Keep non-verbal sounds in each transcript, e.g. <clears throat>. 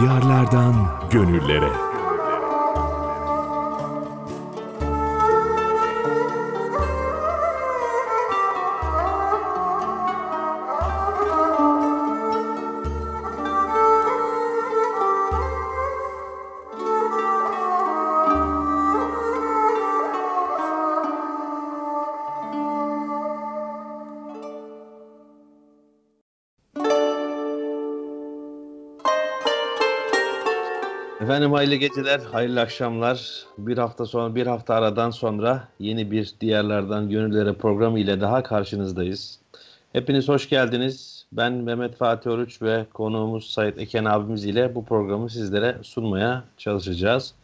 Diyarlardan gönüllere. Hayırlı geceler, hayırlı akşamlar. Bir hafta sonra, bir hafta aradan sonra yeni bir Diğerlerden Gönüllere programı ile daha karşınızdayız. Hepiniz hoş geldiniz. Ben Mehmet Fatih Oruç ve konuğumuz Sayit Eken abimiz ile bu programı sizlere sunmaya çalışacağız.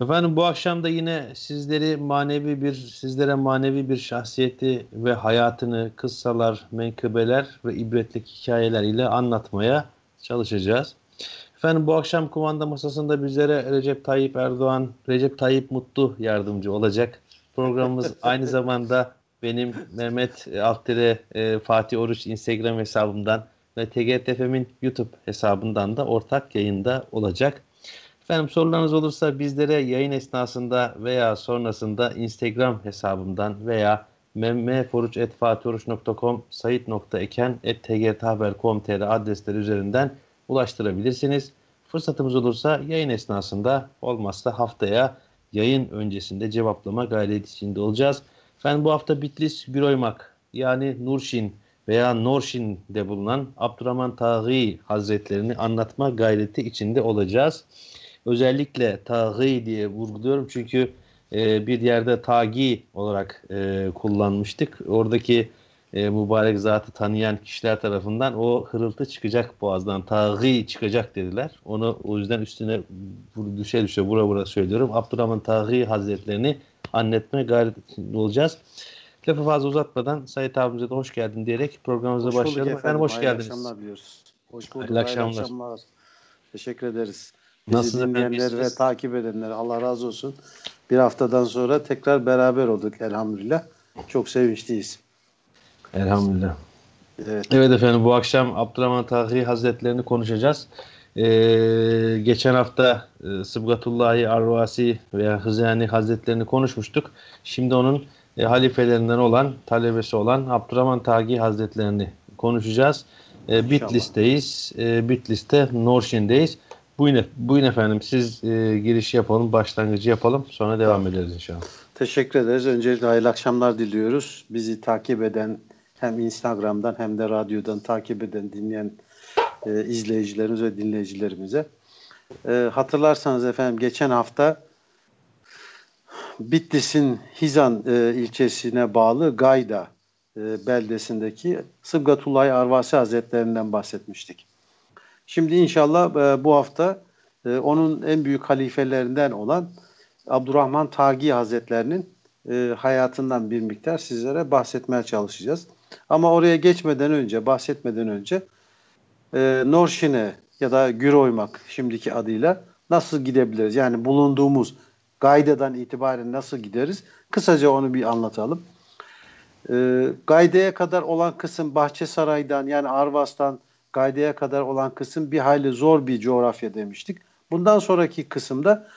Efendim bu akşam da yine sizleri manevi bir sizlere manevi bir şahsiyeti ve hayatını kıssalar, menkıbeler ve ibretlik hikayeler ile anlatmaya çalışacağız. Efendim bu akşam kumanda masasında bizlere Recep Tayyip Erdoğan, Recep Tayyip Mutlu yardımcı olacak. Programımız <laughs> aynı zamanda benim Mehmet Alttire e, Fatih Oruç Instagram hesabımdan ve TGTF'min YouTube hesabından da ortak yayında olacak. Efendim sorularınız olursa bizlere yayın esnasında veya sonrasında Instagram hesabımdan veya memmeforuç.fatihoruç.com sayit.eken.tgthaber.com.tr adresleri üzerinden ulaştırabilirsiniz. Fırsatımız olursa yayın esnasında olmazsa haftaya yayın öncesinde cevaplama gayreti içinde olacağız. Efendim bu hafta Bitlis Güroymak yani Nurşin veya Norşin'de bulunan Abdurrahman Taği Hazretlerini anlatma gayreti içinde olacağız. Özellikle Taği diye vurguluyorum çünkü e, bir yerde Tagi olarak e, kullanmıştık. Oradaki e, mübarek zatı tanıyan kişiler tarafından o hırıltı çıkacak boğazdan. Taği çıkacak dediler. Onu o yüzden üstüne düşe düşe vura vura söylüyorum. Abdurrahman Taği Hazretlerini anlatmaya gayret olacağız. Lafı fazla uzatmadan Sayit abimize de hoş geldin diyerek programımıza hoş başlayalım. Efendim, efendim hoş Hayırlı geldiniz. akşamlar diliyoruz. Hoş bulduk. Hayırlı akşamlar. akşamlar. Teşekkür ederiz. Bizi Nasılsınız dinleyenler efendim? ve takip edenler Allah razı olsun. Bir haftadan sonra tekrar beraber olduk elhamdülillah. Çok sevinçliyiz. Elhamdülillah. Evet. Evet efendim bu akşam Abdurrahman Tahri Hazretlerini konuşacağız. Ee, geçen hafta e, Sıbgatullahi Arvasi veya Hızani Hazretlerini konuşmuştuk. Şimdi onun e, halifelerinden olan, talebesi olan Abdurrahman Tagi Hazretlerini konuşacağız. E, Bitlis'teyiz. E, Bitlis'te Norşin'deyiz. Buyurun, buyurun efendim siz e, giriş yapalım, başlangıcı yapalım. Sonra devam ederiz inşallah. Teşekkür ederiz. Öncelikle hayırlı akşamlar diliyoruz. Bizi takip eden hem Instagram'dan hem de radyodan takip eden, dinleyen e, izleyicilerimiz ve dinleyicilerimize. E, hatırlarsanız efendim geçen hafta Bitlis'in Hizan e, ilçesine bağlı Gayda e, beldesindeki Sıbgatullahi Arvasi Hazretlerinden bahsetmiştik. Şimdi inşallah e, bu hafta e, onun en büyük halifelerinden olan Abdurrahman Tagi Hazretlerinin e, hayatından bir miktar sizlere bahsetmeye çalışacağız. Ama oraya geçmeden önce, bahsetmeden önce e, Norşin'e ya da Güroymak şimdiki adıyla nasıl gidebiliriz? Yani bulunduğumuz Gayde'den itibaren nasıl gideriz? Kısaca onu bir anlatalım. E, Gayde'ye kadar olan kısım Bahçesaray'dan yani Arvas'tan Gayde'ye kadar olan kısım bir hayli zor bir coğrafya demiştik. Bundan sonraki kısımda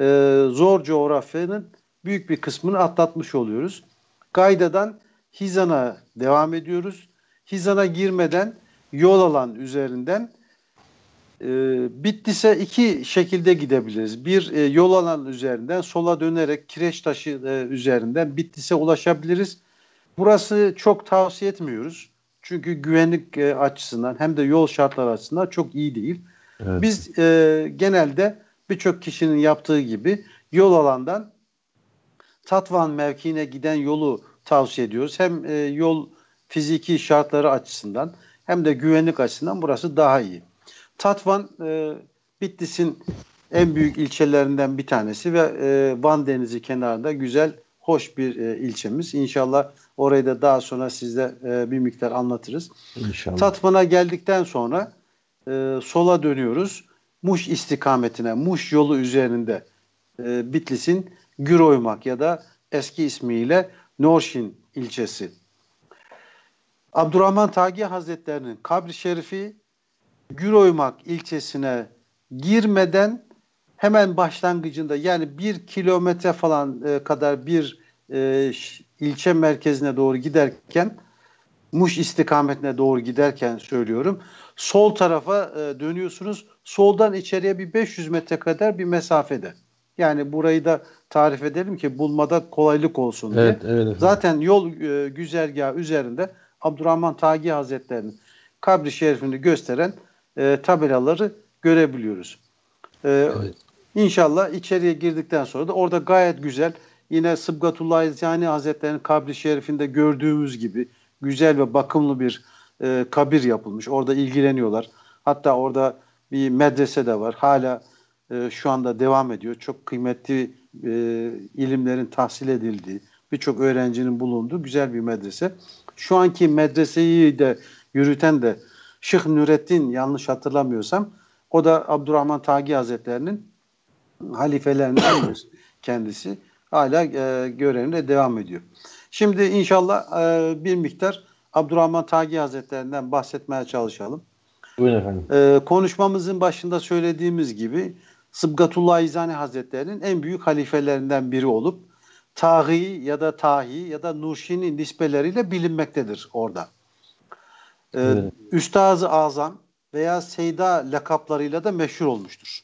e, zor coğrafyanın büyük bir kısmını atlatmış oluyoruz. Gayda'dan Hizan'a devam ediyoruz. Hizan'a girmeden yol alan üzerinden e, Bitlis'e iki şekilde gidebiliriz. Bir e, yol alan üzerinden sola dönerek kireç taşı e, üzerinden Bitlis'e ulaşabiliriz. Burası çok tavsiye etmiyoruz. Çünkü güvenlik e, açısından hem de yol şartları açısından çok iyi değil. Evet. Biz e, genelde birçok kişinin yaptığı gibi yol alandan Tatvan mevkiine giden yolu tavsiye ediyoruz. Hem e, yol fiziki şartları açısından hem de güvenlik açısından burası daha iyi. Tatvan e, Bitlis'in en büyük ilçelerinden bir tanesi ve e, Van Denizi kenarında güzel, hoş bir e, ilçemiz. İnşallah orayı da daha sonra sizle e, bir miktar anlatırız. İnşallah. Tatvan'a geldikten sonra e, sola dönüyoruz. Muş istikametine, Muş yolu üzerinde e, Bitlis'in Güroymak ya da eski ismiyle Norşin ilçesi. Abdurrahman Tagi Hazretlerinin kabri şerifi Güroymak ilçesine girmeden hemen başlangıcında yani bir kilometre falan e, kadar bir e, ilçe merkezine doğru giderken Muş istikametine doğru giderken söylüyorum. Sol tarafa e, dönüyorsunuz. Soldan içeriye bir 500 metre kadar bir mesafede. Yani burayı da tarif edelim ki bulmada kolaylık olsun diye. Evet, evet Zaten yol e, güzergahı üzerinde Abdurrahman Tagi Hazretleri'nin kabri şerifini gösteren e, tabelaları görebiliyoruz. E, evet. İnşallah içeriye girdikten sonra da orada gayet güzel yine Sıbgatullah İzani Hazretleri'nin kabri şerifinde gördüğümüz gibi güzel ve bakımlı bir e, kabir yapılmış. Orada ilgileniyorlar. Hatta orada bir medrese de var. Hala e, şu anda devam ediyor. Çok kıymetli e, ilimlerin tahsil edildiği, birçok öğrencinin bulunduğu güzel bir medrese. Şu anki medreseyi de yürüten de Şeyh Nurettin yanlış hatırlamıyorsam o da Abdurrahman Tagi Hazretlerinin halifelerindendir <coughs> kendisi. Hala e, görevine devam ediyor. Şimdi inşallah e, bir miktar Abdurrahman Tagi Hazretlerinden bahsetmeye çalışalım. Buyurun efendim. E, konuşmamızın başında söylediğimiz gibi Sıbgatullah İzani Hazretleri'nin en büyük halifelerinden biri olup Tahi ya da Tahi ya da Nuşini nispeleriyle bilinmektedir orada. Ee, evet. Üstazı Azam veya Seyda lakaplarıyla da meşhur olmuştur.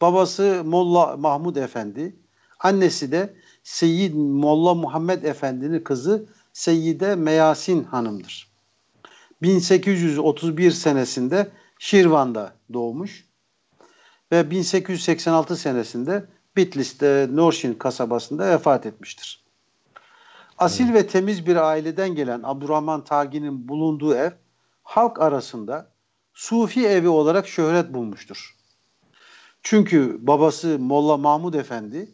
Babası Molla Mahmud Efendi, annesi de Seyyid Molla Muhammed Efendi'nin kızı Seyyide Meyasin Hanım'dır. 1831 senesinde Şirvan'da doğmuş ve 1886 senesinde Bitlis'te Norşin kasabasında vefat etmiştir. Asil ve temiz bir aileden gelen Abdurrahman Tagi'nin bulunduğu ev halk arasında Sufi evi olarak şöhret bulmuştur. Çünkü babası Molla Mahmud Efendi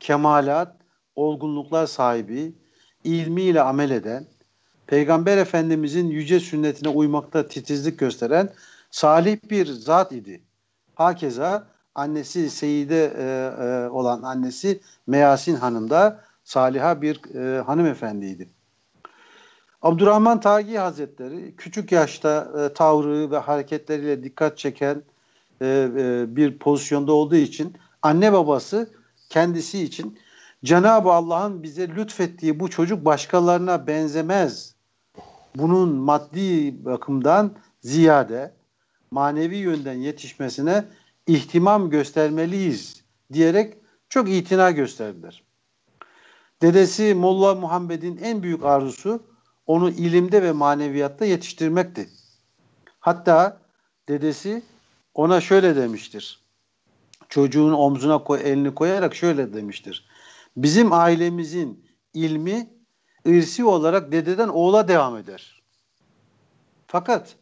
kemalat, olgunluklar sahibi, ilmiyle amel eden, Peygamber Efendimizin yüce sünnetine uymakta titizlik gösteren salih bir zat idi. Hakeza annesi Seyide e, e, olan annesi Meyasin Hanım da saliha bir e, hanımefendiydi. Abdurrahman Tagi Hazretleri küçük yaşta e, tavrı ve hareketleriyle dikkat çeken e, e, bir pozisyonda olduğu için anne babası kendisi için Cenab-ı Allah'ın bize lütfettiği bu çocuk başkalarına benzemez. Bunun maddi bakımdan ziyade manevi yönden yetişmesine ihtimam göstermeliyiz diyerek çok itina gösterdiler. Dedesi Molla Muhammed'in en büyük arzusu onu ilimde ve maneviyatta yetiştirmekti. Hatta dedesi ona şöyle demiştir. Çocuğun omzuna koy, elini koyarak şöyle demiştir. Bizim ailemizin ilmi ırsi olarak dededen oğula devam eder. Fakat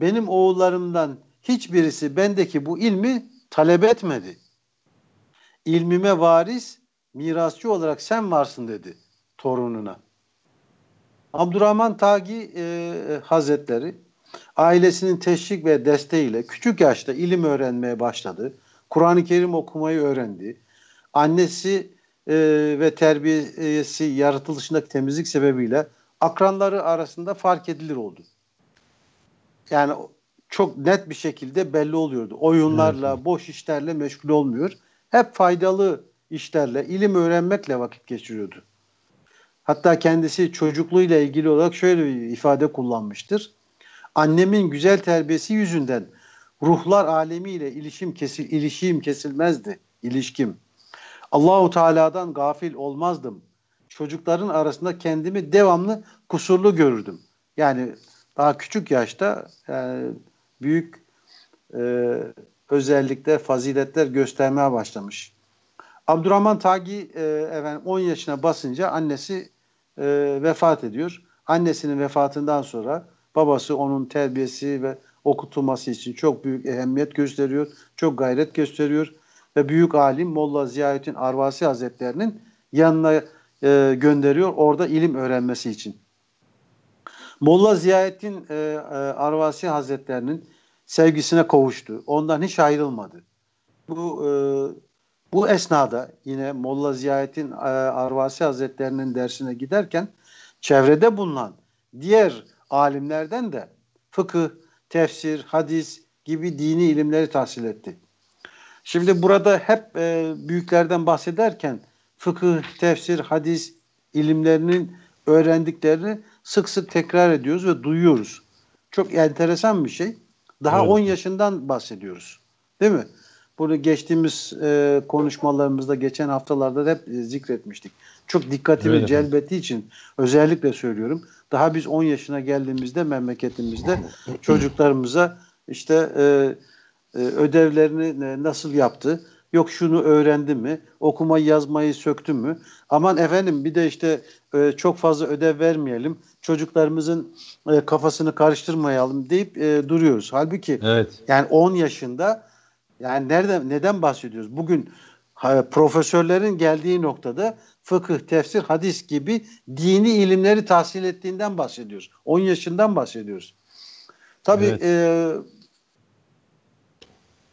benim oğullarımdan hiçbirisi bendeki bu ilmi talep etmedi. İlmime varis, mirasçı olarak sen varsın dedi torununa. Abdurrahman Tagi e, Hazretleri ailesinin teşvik ve desteğiyle küçük yaşta ilim öğrenmeye başladı. Kur'an-ı Kerim okumayı öğrendi. Annesi e, ve terbiyesi yaratılışındaki temizlik sebebiyle akranları arasında fark edilir oldu. Yani çok net bir şekilde belli oluyordu. Oyunlarla, evet. boş işlerle meşgul olmuyor. Hep faydalı işlerle, ilim öğrenmekle vakit geçiriyordu. Hatta kendisi çocukluğuyla ilgili olarak şöyle bir ifade kullanmıştır. Annemin güzel terbiyesi yüzünden ruhlar alemiyle ilişim kesil ilişim kesilmezdi. ilişkim. Allahu Teala'dan gafil olmazdım. Çocukların arasında kendimi devamlı kusurlu görürdüm. Yani daha küçük yaşta yani büyük e, özellikle faziletler göstermeye başlamış. Abdurrahman Tagi e, efendim 10 yaşına basınca annesi e, vefat ediyor. Annesinin vefatından sonra babası onun terbiyesi ve okutulması için çok büyük ehemmiyet gösteriyor. Çok gayret gösteriyor. Ve büyük alim Molla Ziyaettin Arvasi Hazretlerinin yanına e, gönderiyor orada ilim öğrenmesi için. Molla Ziyaettin e, e, Arvasi Hazretlerinin sevgisine kavuştu. Ondan hiç ayrılmadı. Bu e, bu esnada yine Molla Ziyaettin e, Arvasi Hazretlerinin dersine giderken çevrede bulunan diğer alimlerden de fıkıh, tefsir, hadis gibi dini ilimleri tahsil etti. Şimdi burada hep e, büyüklerden bahsederken fıkıh, tefsir, hadis ilimlerinin öğrendiklerini sık sık tekrar ediyoruz ve duyuyoruz. Çok enteresan bir şey. Daha evet. 10 yaşından bahsediyoruz. Değil mi? Bunu geçtiğimiz e, konuşmalarımızda geçen haftalarda hep e, zikretmiştik. Çok dikkatimi evet. celbettiği için özellikle söylüyorum. Daha biz 10 yaşına geldiğimizde memleketimizde çocuklarımıza işte e, e, ödevlerini e, nasıl yaptı, yok şunu öğrendi mi, okumayı yazmayı söktü mü, aman efendim bir de işte e, çok fazla ödev vermeyelim, çocuklarımızın e, kafasını karıştırmayalım deyip e, duruyoruz. Halbuki evet. yani 10 yaşında yani nereden neden bahsediyoruz? Bugün profesörlerin geldiği noktada fıkıh, tefsir, hadis gibi dini ilimleri tahsil ettiğinden bahsediyoruz. 10 yaşından bahsediyoruz. Tabii evet. e,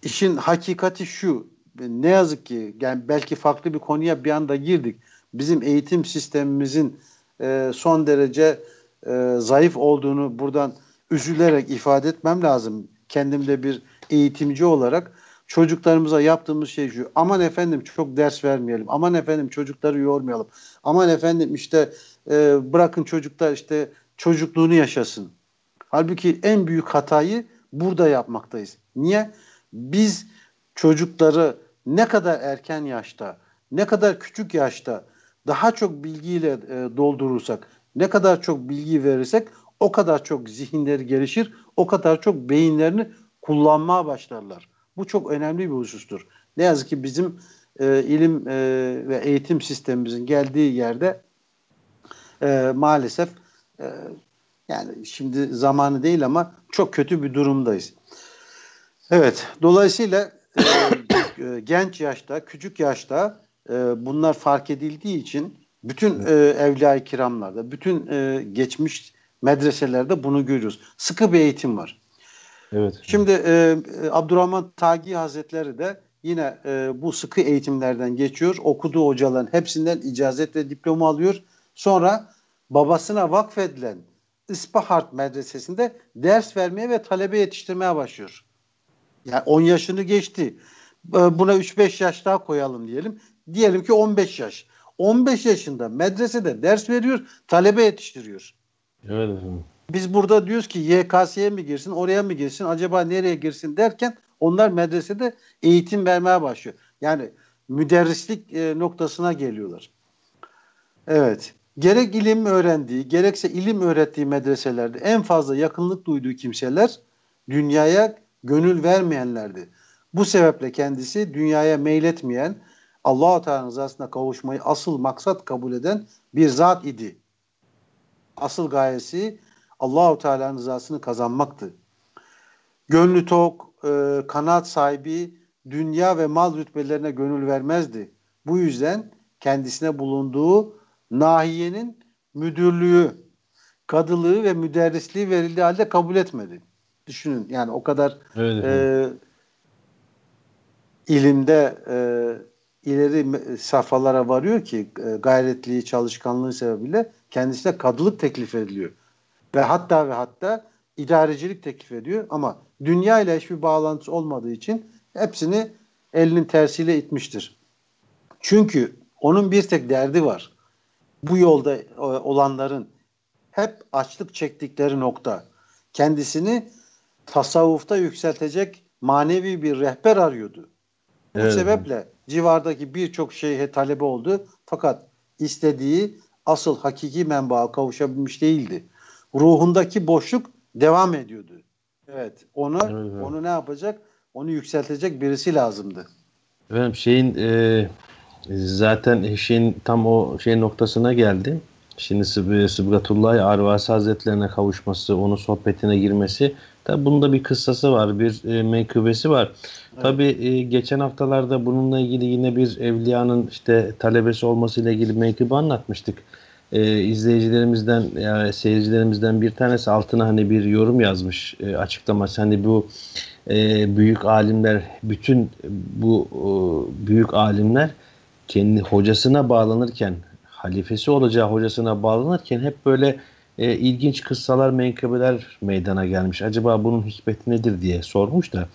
işin hakikati şu. Ne yazık ki yani belki farklı bir konuya bir anda girdik. Bizim eğitim sistemimizin e, son derece e, zayıf olduğunu buradan üzülerek ifade etmem lazım. Kendimde bir eğitimci olarak çocuklarımıza yaptığımız şey şu. Aman efendim çok ders vermeyelim. Aman efendim çocukları yormayalım. Aman efendim işte e, bırakın çocuklar işte çocukluğunu yaşasın. Halbuki en büyük hatayı burada yapmaktayız. Niye? Biz çocukları ne kadar erken yaşta, ne kadar küçük yaşta daha çok bilgiyle e, doldurursak, ne kadar çok bilgi verirsek o kadar çok zihinleri gelişir, o kadar çok beyinlerini kullanmaya başlarlar. Bu çok önemli bir husustur. Ne yazık ki bizim e, ilim e, ve eğitim sistemimizin geldiği yerde e, maalesef e, yani şimdi zamanı değil ama çok kötü bir durumdayız. Evet, dolayısıyla e, genç yaşta, küçük yaşta e, bunlar fark edildiği için bütün e, evliya-i kiramlarda, bütün e, geçmiş medreselerde bunu görüyoruz. Sıkı bir eğitim var. Evet. Şimdi e, Abdurrahman Tagi Hazretleri de yine e, bu sıkı eğitimlerden geçiyor. Okuduğu hocaların hepsinden icazet ve diploma alıyor. Sonra babasına vakfedilen İspahart Medresesi'nde ders vermeye ve talebe yetiştirmeye başlıyor. Yani 10 yaşını geçti. E, buna 3-5 yaş daha koyalım diyelim. Diyelim ki 15 yaş. 15 yaşında medresede ders veriyor, talebe yetiştiriyor. Evet efendim. Biz burada diyoruz ki YKS'ye mi girsin, oraya mı girsin, acaba nereye girsin derken onlar medresede eğitim vermeye başlıyor. Yani müderrislik e, noktasına geliyorlar. Evet. Gerek ilim öğrendiği, gerekse ilim öğrettiği medreselerde en fazla yakınlık duyduğu kimseler dünyaya gönül vermeyenlerdi. Bu sebeple kendisi dünyaya meyletmeyen, Allah-u Teala'nın rızasına kavuşmayı asıl maksat kabul eden bir zat idi. Asıl gayesi Allahu Teala'nın rızasını kazanmaktı. Gönlü tok, e, kanaat sahibi, dünya ve mal rütbelerine gönül vermezdi. Bu yüzden kendisine bulunduğu nahiyenin müdürlüğü, kadılığı ve müderrisliği verildiği halde kabul etmedi. Düşünün yani o kadar evet, ilimde e, ileri safhalara varıyor ki e, gayretliği, çalışkanlığı sebebiyle kendisine kadılık teklif ediliyor. Ve hatta ve hatta idarecilik teklif ediyor ama dünya ile hiçbir bağlantısı olmadığı için hepsini elinin tersiyle itmiştir. Çünkü onun bir tek derdi var. Bu yolda e, olanların hep açlık çektikleri nokta. Kendisini tasavvufta yükseltecek manevi bir rehber arıyordu. Bu evet. sebeple civardaki birçok şeyhe talebe oldu. Fakat istediği asıl hakiki menbağa kavuşabilmiş değildi. Ruhundaki boşluk devam ediyordu. Evet. Onu evet. onu ne yapacak? Onu yükseltecek birisi lazımdı. Efendim şeyin e, zaten şeyin tam o şey noktasına geldi. Şimdi Sıbgatullah Arvasi Hazretlerine kavuşması, onun sohbetine girmesi. Tabi bunda bir kıssası var, bir e, menkıbesi var. Evet. Tabi e, geçen haftalarda bununla ilgili yine bir evliyanın işte talebesi olmasıyla ilgili menkıbe anlatmıştık. E, izleyicilerimizden, yani seyircilerimizden bir tanesi altına hani bir yorum yazmış e, açıklaması. Hani bu e, büyük alimler, bütün bu e, büyük alimler kendi hocasına bağlanırken halifesi olacağı hocasına bağlanırken hep böyle e, ilginç kıssalar, menkıbeler meydana gelmiş. Acaba bunun hikmeti nedir diye sormuş da.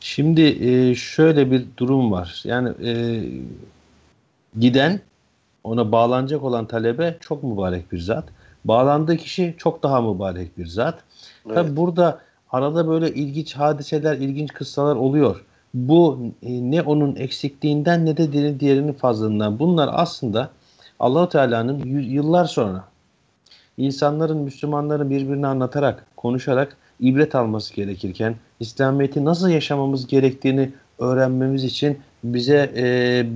Şimdi e, şöyle bir durum var. Yani e, giden ona bağlanacak olan talebe çok mübarek bir zat. Bağlandığı kişi çok daha mübarek bir zat. Evet. Tabi burada arada böyle ilginç hadiseler, ilginç kıssalar oluyor. Bu e, ne onun eksikliğinden ne de diğerinin fazlalığından. Bunlar aslında Allahu Teala'nın yıllar sonra insanların, Müslümanların birbirini anlatarak, konuşarak ibret alması gerekirken İslamiyet'i nasıl yaşamamız gerektiğini öğrenmemiz için bize e,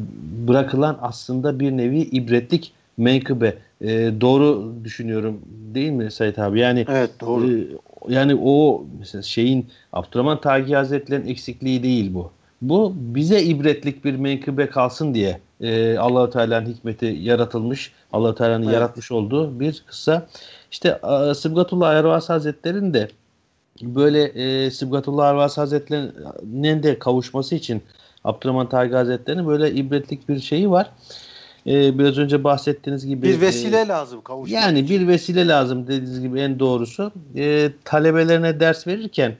bırakılan aslında bir nevi ibretlik menkıbe. E, doğru düşünüyorum değil mi Sayit abi? Yani evet doğru. E, yani o mesela şeyin Abdurrahman Tagi Hazretleri'nin eksikliği değil bu. Bu bize ibretlik bir menkıbe kalsın diye e, Allahu Teala'nın hikmeti yaratılmış, Allahu Teala'nın evet. yaratmış olduğu bir kısa. İşte Sıbgatullah Ervas Hazretleri'nin de böyle e, Sıbgatullah Ervas Hazretleri'nin de kavuşması için Abdurrahman Tagi Hazretleri'nin böyle ibretlik bir şeyi var. Ee, biraz önce bahsettiğiniz gibi bir vesile e, lazım kavuşmak yani için. bir vesile lazım dediğiniz gibi en doğrusu e, talebelerine ders verirken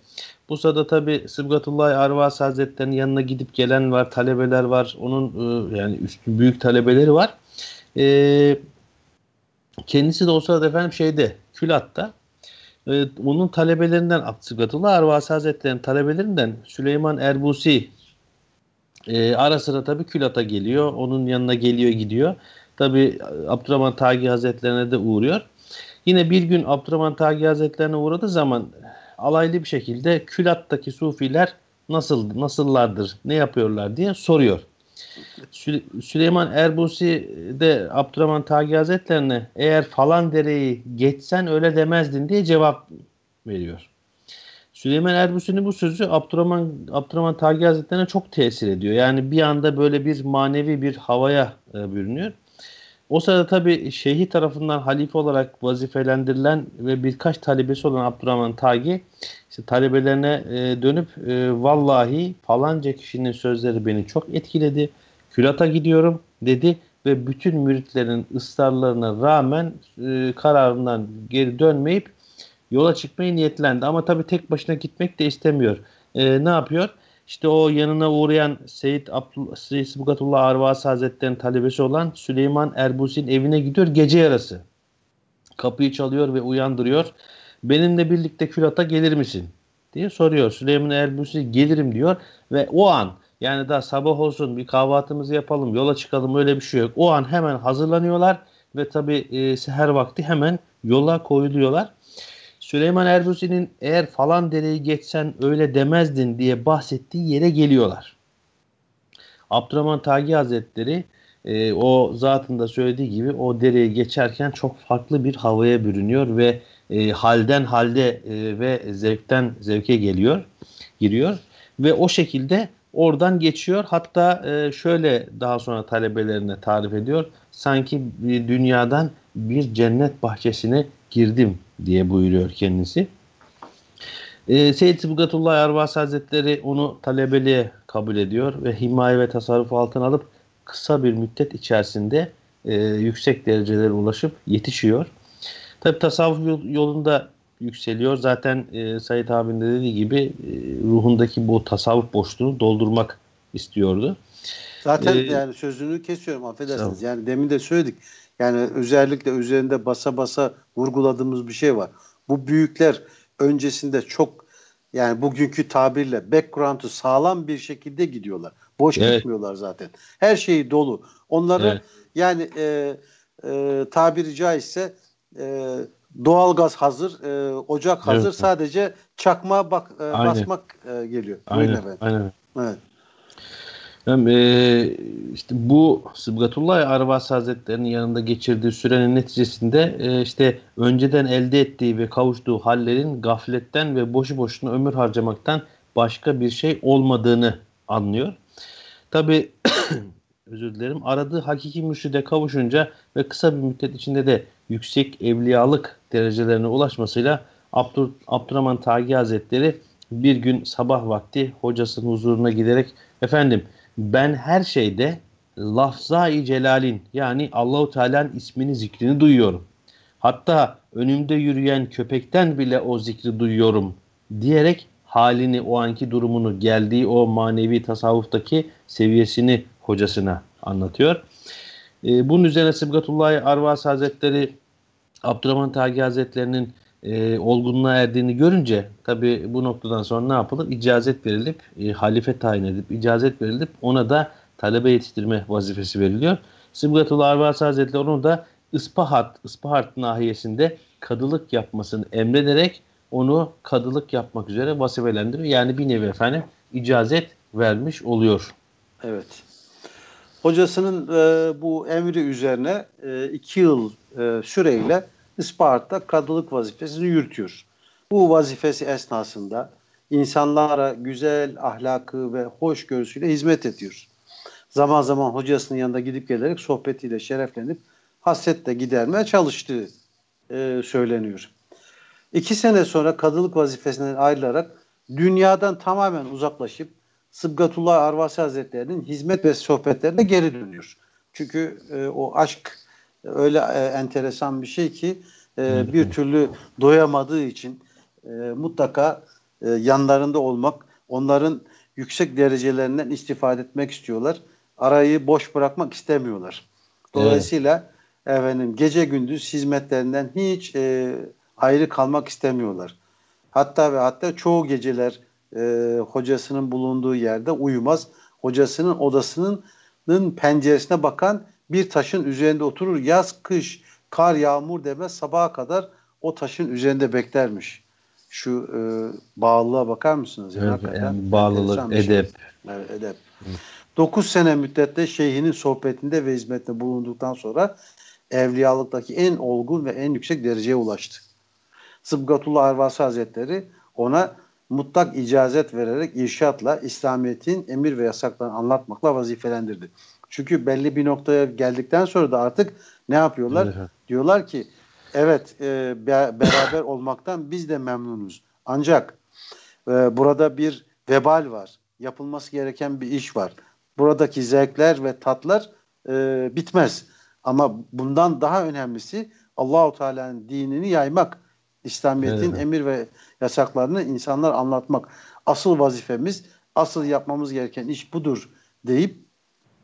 bu sırada tabi Sıbgatullah Arvas Hazretleri'nin yanına gidip gelen var, talebeler var. Onun e, yani üstün büyük talebeleri var. E, kendisi de o sırada efendim şeyde, Külat'ta. E, onun talebelerinden Sıbgatullah Arvas Hazretleri'nin talebelerinden Süleyman Erbusi e, ara sıra tabi Külat'a geliyor. Onun yanına geliyor gidiyor. Tabi Abdurrahman Tagi Hazretlerine de uğruyor. Yine bir gün Abdurrahman Tagi Hazretlerine uğradığı zaman alaylı bir şekilde Külat'taki sufiler nasıl nasıllardır, ne yapıyorlar diye soruyor. Sü Süleyman Erbusi de Abdurrahman Tagi Hazretlerine eğer falan dereyi geçsen öyle demezdin diye cevap veriyor. Süleyman Erbusi'nin bu sözü Abdurrahman, Abdurrahman Tagi Hazretlerine çok tesir ediyor. Yani bir anda böyle bir manevi bir havaya e, bürünüyor. O sırada tabi şeyhi tarafından halife olarak vazifelendirilen ve birkaç talebesi olan Abdurrahman Tagi işte talebelerine e, dönüp e, vallahi falanca kişinin sözleri beni çok etkiledi. Külata gidiyorum dedi ve bütün müritlerin ısrarlarına rağmen e, kararından geri dönmeyip yola çıkmayı niyetlendi. Ama tabi tek başına gitmek de istemiyor. E, ne yapıyor? İşte o yanına uğrayan Seyyid, Abdullah, Seyyid Sıbgatullah Arvasi Hazretleri'nin talebesi olan Süleyman Erbusi'nin evine gidiyor gece yarısı. Kapıyı çalıyor ve uyandırıyor. Benimle birlikte külata gelir misin? diye soruyor. Süleyman Erbusi gelirim diyor ve o an yani daha sabah olsun bir kahvaltımızı yapalım yola çıkalım öyle bir şey yok. O an hemen hazırlanıyorlar ve tabi e, seher vakti hemen yola koyuluyorlar. Süleyman Erbusi'nin eğer falan dereyi geçsen öyle demezdin diye bahsettiği yere geliyorlar. Abdurrahman Tagi Hazretleri e, o zatında söylediği gibi o dereyi geçerken çok farklı bir havaya bürünüyor ve e, halden halde e, ve zevkten zevke geliyor, giriyor ve o şekilde oradan geçiyor. Hatta e, şöyle daha sonra talebelerine tarif ediyor. Sanki bir dünyadan bir cennet bahçesine girdim diye buyuruyor kendisi. E, Seyyid Sıbgatullah Ervas Hazretleri onu talebeliğe kabul ediyor ve himaye ve tasarruf altına alıp kısa bir müddet içerisinde e, yüksek derecelere ulaşıp yetişiyor. Tabi tasavvuf yolunda yükseliyor. Zaten e, Said abinin de dediği gibi e, ruhundaki bu tasavvuf boşluğunu doldurmak istiyordu. Zaten ee, yani sözünü kesiyorum affedersiniz. Yani demin de söyledik. Yani özellikle üzerinde basa basa vurguladığımız bir şey var. Bu büyükler öncesinde çok yani bugünkü tabirle background'u sağlam bir şekilde gidiyorlar. Boş evet. gitmiyorlar zaten. Her şeyi dolu. Onları evet. yani e, e, tabiri caizse e, doğalgaz hazır, e, ocak hazır. Evet. Sadece çakma bak e, basmak e, geliyor. Aynen. Aynen. Evet. Yani, e, işte bu Sıbgatullah Arvas Hazretleri'nin yanında geçirdiği sürenin neticesinde e, işte önceden elde ettiği ve kavuştuğu hallerin gafletten ve boşu boşuna ömür harcamaktan başka bir şey olmadığını anlıyor. Tabi <coughs> özür dilerim aradığı hakiki mürşide kavuşunca ve kısa bir müddet içinde de yüksek evliyalık derecelerine ulaşmasıyla Abdur, Abdurrahman Tagi Hazretleri bir gün sabah vakti hocasının huzuruna giderek efendim ben her şeyde lafzai celalin yani Allahu Teala'nın ismini zikrini duyuyorum. Hatta önümde yürüyen köpekten bile o zikri duyuyorum diyerek halini, o anki durumunu, geldiği o manevi tasavvuftaki seviyesini hocasına anlatıyor. E, bunun üzerine Sıbgatullahi Arvas Hazretleri Abdurrahman Tagi Hazretleri'nin e, olgunluğa erdiğini görünce tabi bu noktadan sonra ne yapılır? İcazet verilip, e, halife tayin edip, icazet verilip ona da talebe yetiştirme vazifesi veriliyor. Sıbgatullah Arvas Hazretleri onu da Ispahat, Ispahat nahiyesinde kadılık yapmasını emrederek onu kadılık yapmak üzere vazifelendiriyor. Yani bir nevi efendim icazet vermiş oluyor. Evet. Hocasının e, bu emri üzerine e, iki yıl e, süreyle Isparta kadılık vazifesini yürütüyor. Bu vazifesi esnasında insanlara güzel ahlakı ve hoşgörüsüyle hizmet ediyor. Zaman zaman hocasının yanında gidip gelerek sohbetiyle şereflenip hasretle gidermeye çalıştığı e, söyleniyor. İki sene sonra kadılık vazifesinden ayrılarak dünyadan tamamen uzaklaşıp Sıbgatullah Arvasi Hazretleri'nin hizmet ve sohbetlerine geri dönüyor. Çünkü e, o aşk öyle e, enteresan bir şey ki e, bir türlü doyamadığı için e, mutlaka e, yanlarında olmak, onların yüksek derecelerinden istifade etmek istiyorlar. Arayı boş bırakmak istemiyorlar. Dolayısıyla evet. efendim gece gündüz hizmetlerinden hiç e, ayrı kalmak istemiyorlar. Hatta ve hatta çoğu geceler e, hocasının bulunduğu yerde uyumaz. Hocasının odasının penceresine bakan bir taşın üzerinde oturur. Yaz, kış, kar, yağmur demez sabaha kadar o taşın üzerinde beklermiş. Şu e, bağlılığa bakar mısınız? Evet, yani bağlılık, şey. edep. Evet, edep. 9 sene müddette şeyhinin sohbetinde ve hizmetinde bulunduktan sonra evliyalıktaki en olgun ve en yüksek dereceye ulaştı. Sıbgatullah Arvasi Hazretleri ona mutlak icazet vererek irşatla İslamiyet'in emir ve yasaklarını anlatmakla vazifelendirdi. Çünkü belli bir noktaya geldikten sonra da artık ne yapıyorlar? Evet. Diyorlar ki evet e, be, beraber olmaktan biz de memnunuz. Ancak e, burada bir vebal var. Yapılması gereken bir iş var. Buradaki zevkler ve tatlar e, bitmez. Ama bundan daha önemlisi Allahu Teala'nın dinini yaymak. İslamiyet'in evet. emir ve yasaklarını insanlar anlatmak. Asıl vazifemiz, asıl yapmamız gereken iş budur deyip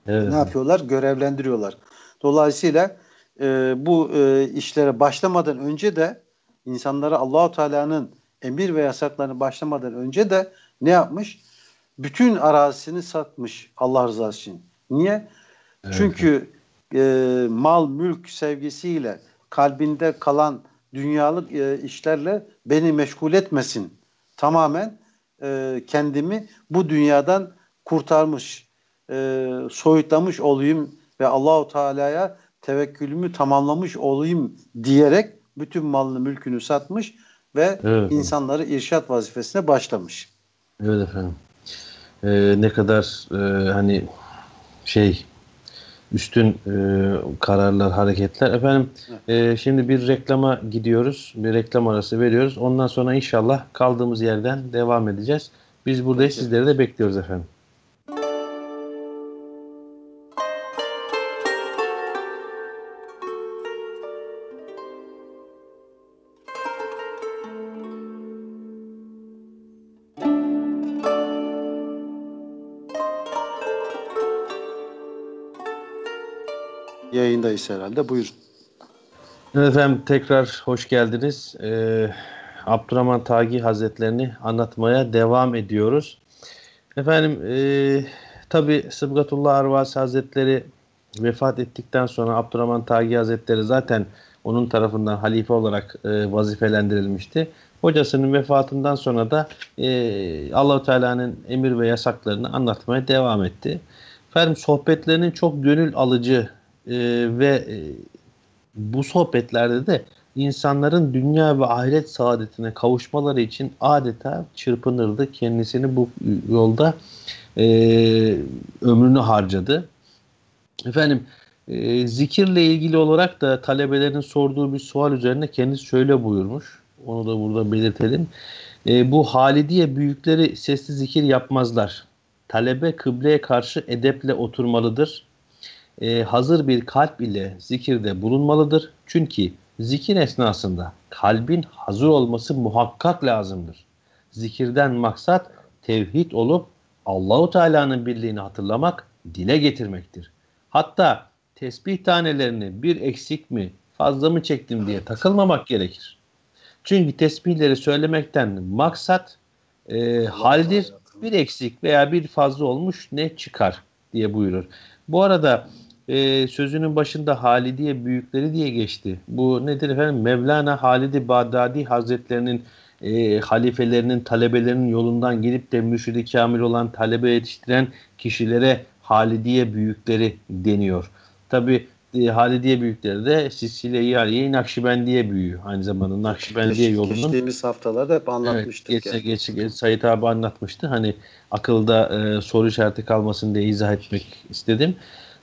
evet. ne yapıyorlar? Görevlendiriyorlar. Dolayısıyla e, bu e, işlere başlamadan önce de insanlara Allahu Teala'nın emir ve yasaklarını başlamadan önce de ne yapmış? Bütün arazisini satmış Allah rızası için. Niye? Evet. Çünkü e, mal, mülk sevgisiyle kalbinde kalan dünyalık e, işlerle beni meşgul etmesin. Tamamen e, kendimi bu dünyadan kurtarmış, e, soyutlamış olayım ve Allahu Teala'ya tevekkülümü tamamlamış olayım diyerek bütün malını mülkünü satmış ve evet. insanları irşat vazifesine başlamış. Evet efendim. Ee, ne kadar e, hani şey üstün e, kararlar, hareketler. Efendim e, şimdi bir reklama gidiyoruz. Bir reklam arası veriyoruz. Ondan sonra inşallah kaldığımız yerden devam edeceğiz. Biz buradayız. Sizleri de bekliyoruz efendim. Yayındayız herhalde. Buyurun. Efendim tekrar hoş geldiniz. Ee, Abdurrahman Tagi Hazretlerini anlatmaya devam ediyoruz. Efendim e, tabi Sıbgatullah Arvasi Hazretleri vefat ettikten sonra Abdurrahman Tagi Hazretleri zaten onun tarafından halife olarak e, vazifelendirilmişti. Hocasının vefatından sonra da e, Allahu Teala'nın emir ve yasaklarını anlatmaya devam etti. Efendim sohbetlerinin çok gönül alıcı e, ve e, bu sohbetlerde de insanların dünya ve ahiret saadetine kavuşmaları için adeta çırpınırdı. Kendisini bu yolda e, ömrünü harcadı. Efendim e, zikirle ilgili olarak da talebelerin sorduğu bir sual üzerine kendisi şöyle buyurmuş. Onu da burada belirtelim. E, bu Halidiye büyükleri sesli zikir yapmazlar. Talebe kıbleye karşı edeple oturmalıdır e, hazır bir kalp ile zikirde bulunmalıdır. Çünkü Zikir esnasında kalbin hazır olması muhakkak lazımdır. Zikirden maksat tevhid olup Allahu Teala'nın birliğini hatırlamak, dile getirmektir. Hatta tesbih tanelerini bir eksik mi, fazla mı çektim diye takılmamak gerekir. Çünkü tesbihleri söylemekten maksat e, haldir bir eksik veya bir fazla olmuş ne çıkar diye buyurur. Bu arada e, sözünün başında Halidiye büyükleri diye geçti. Bu nedir efendim? Mevlana Halidi Bağdadi Hazretlerinin e, halifelerinin, talebelerinin yolundan gidip de mürşidi kamil olan talebe yetiştiren kişilere Halidiye büyükleri deniyor. Tabi e, Halidiye büyükleri de Sicilya Yariye Nakşibendiye büyüğü. Aynı zamanda Nakşibendiye yolunun. Geçtiğimiz haftalarda hep anlatmıştık. Evet, yani. geç, geç, abi anlatmıştı. Hani akılda e, soru işareti kalmasın diye izah etmek istedim.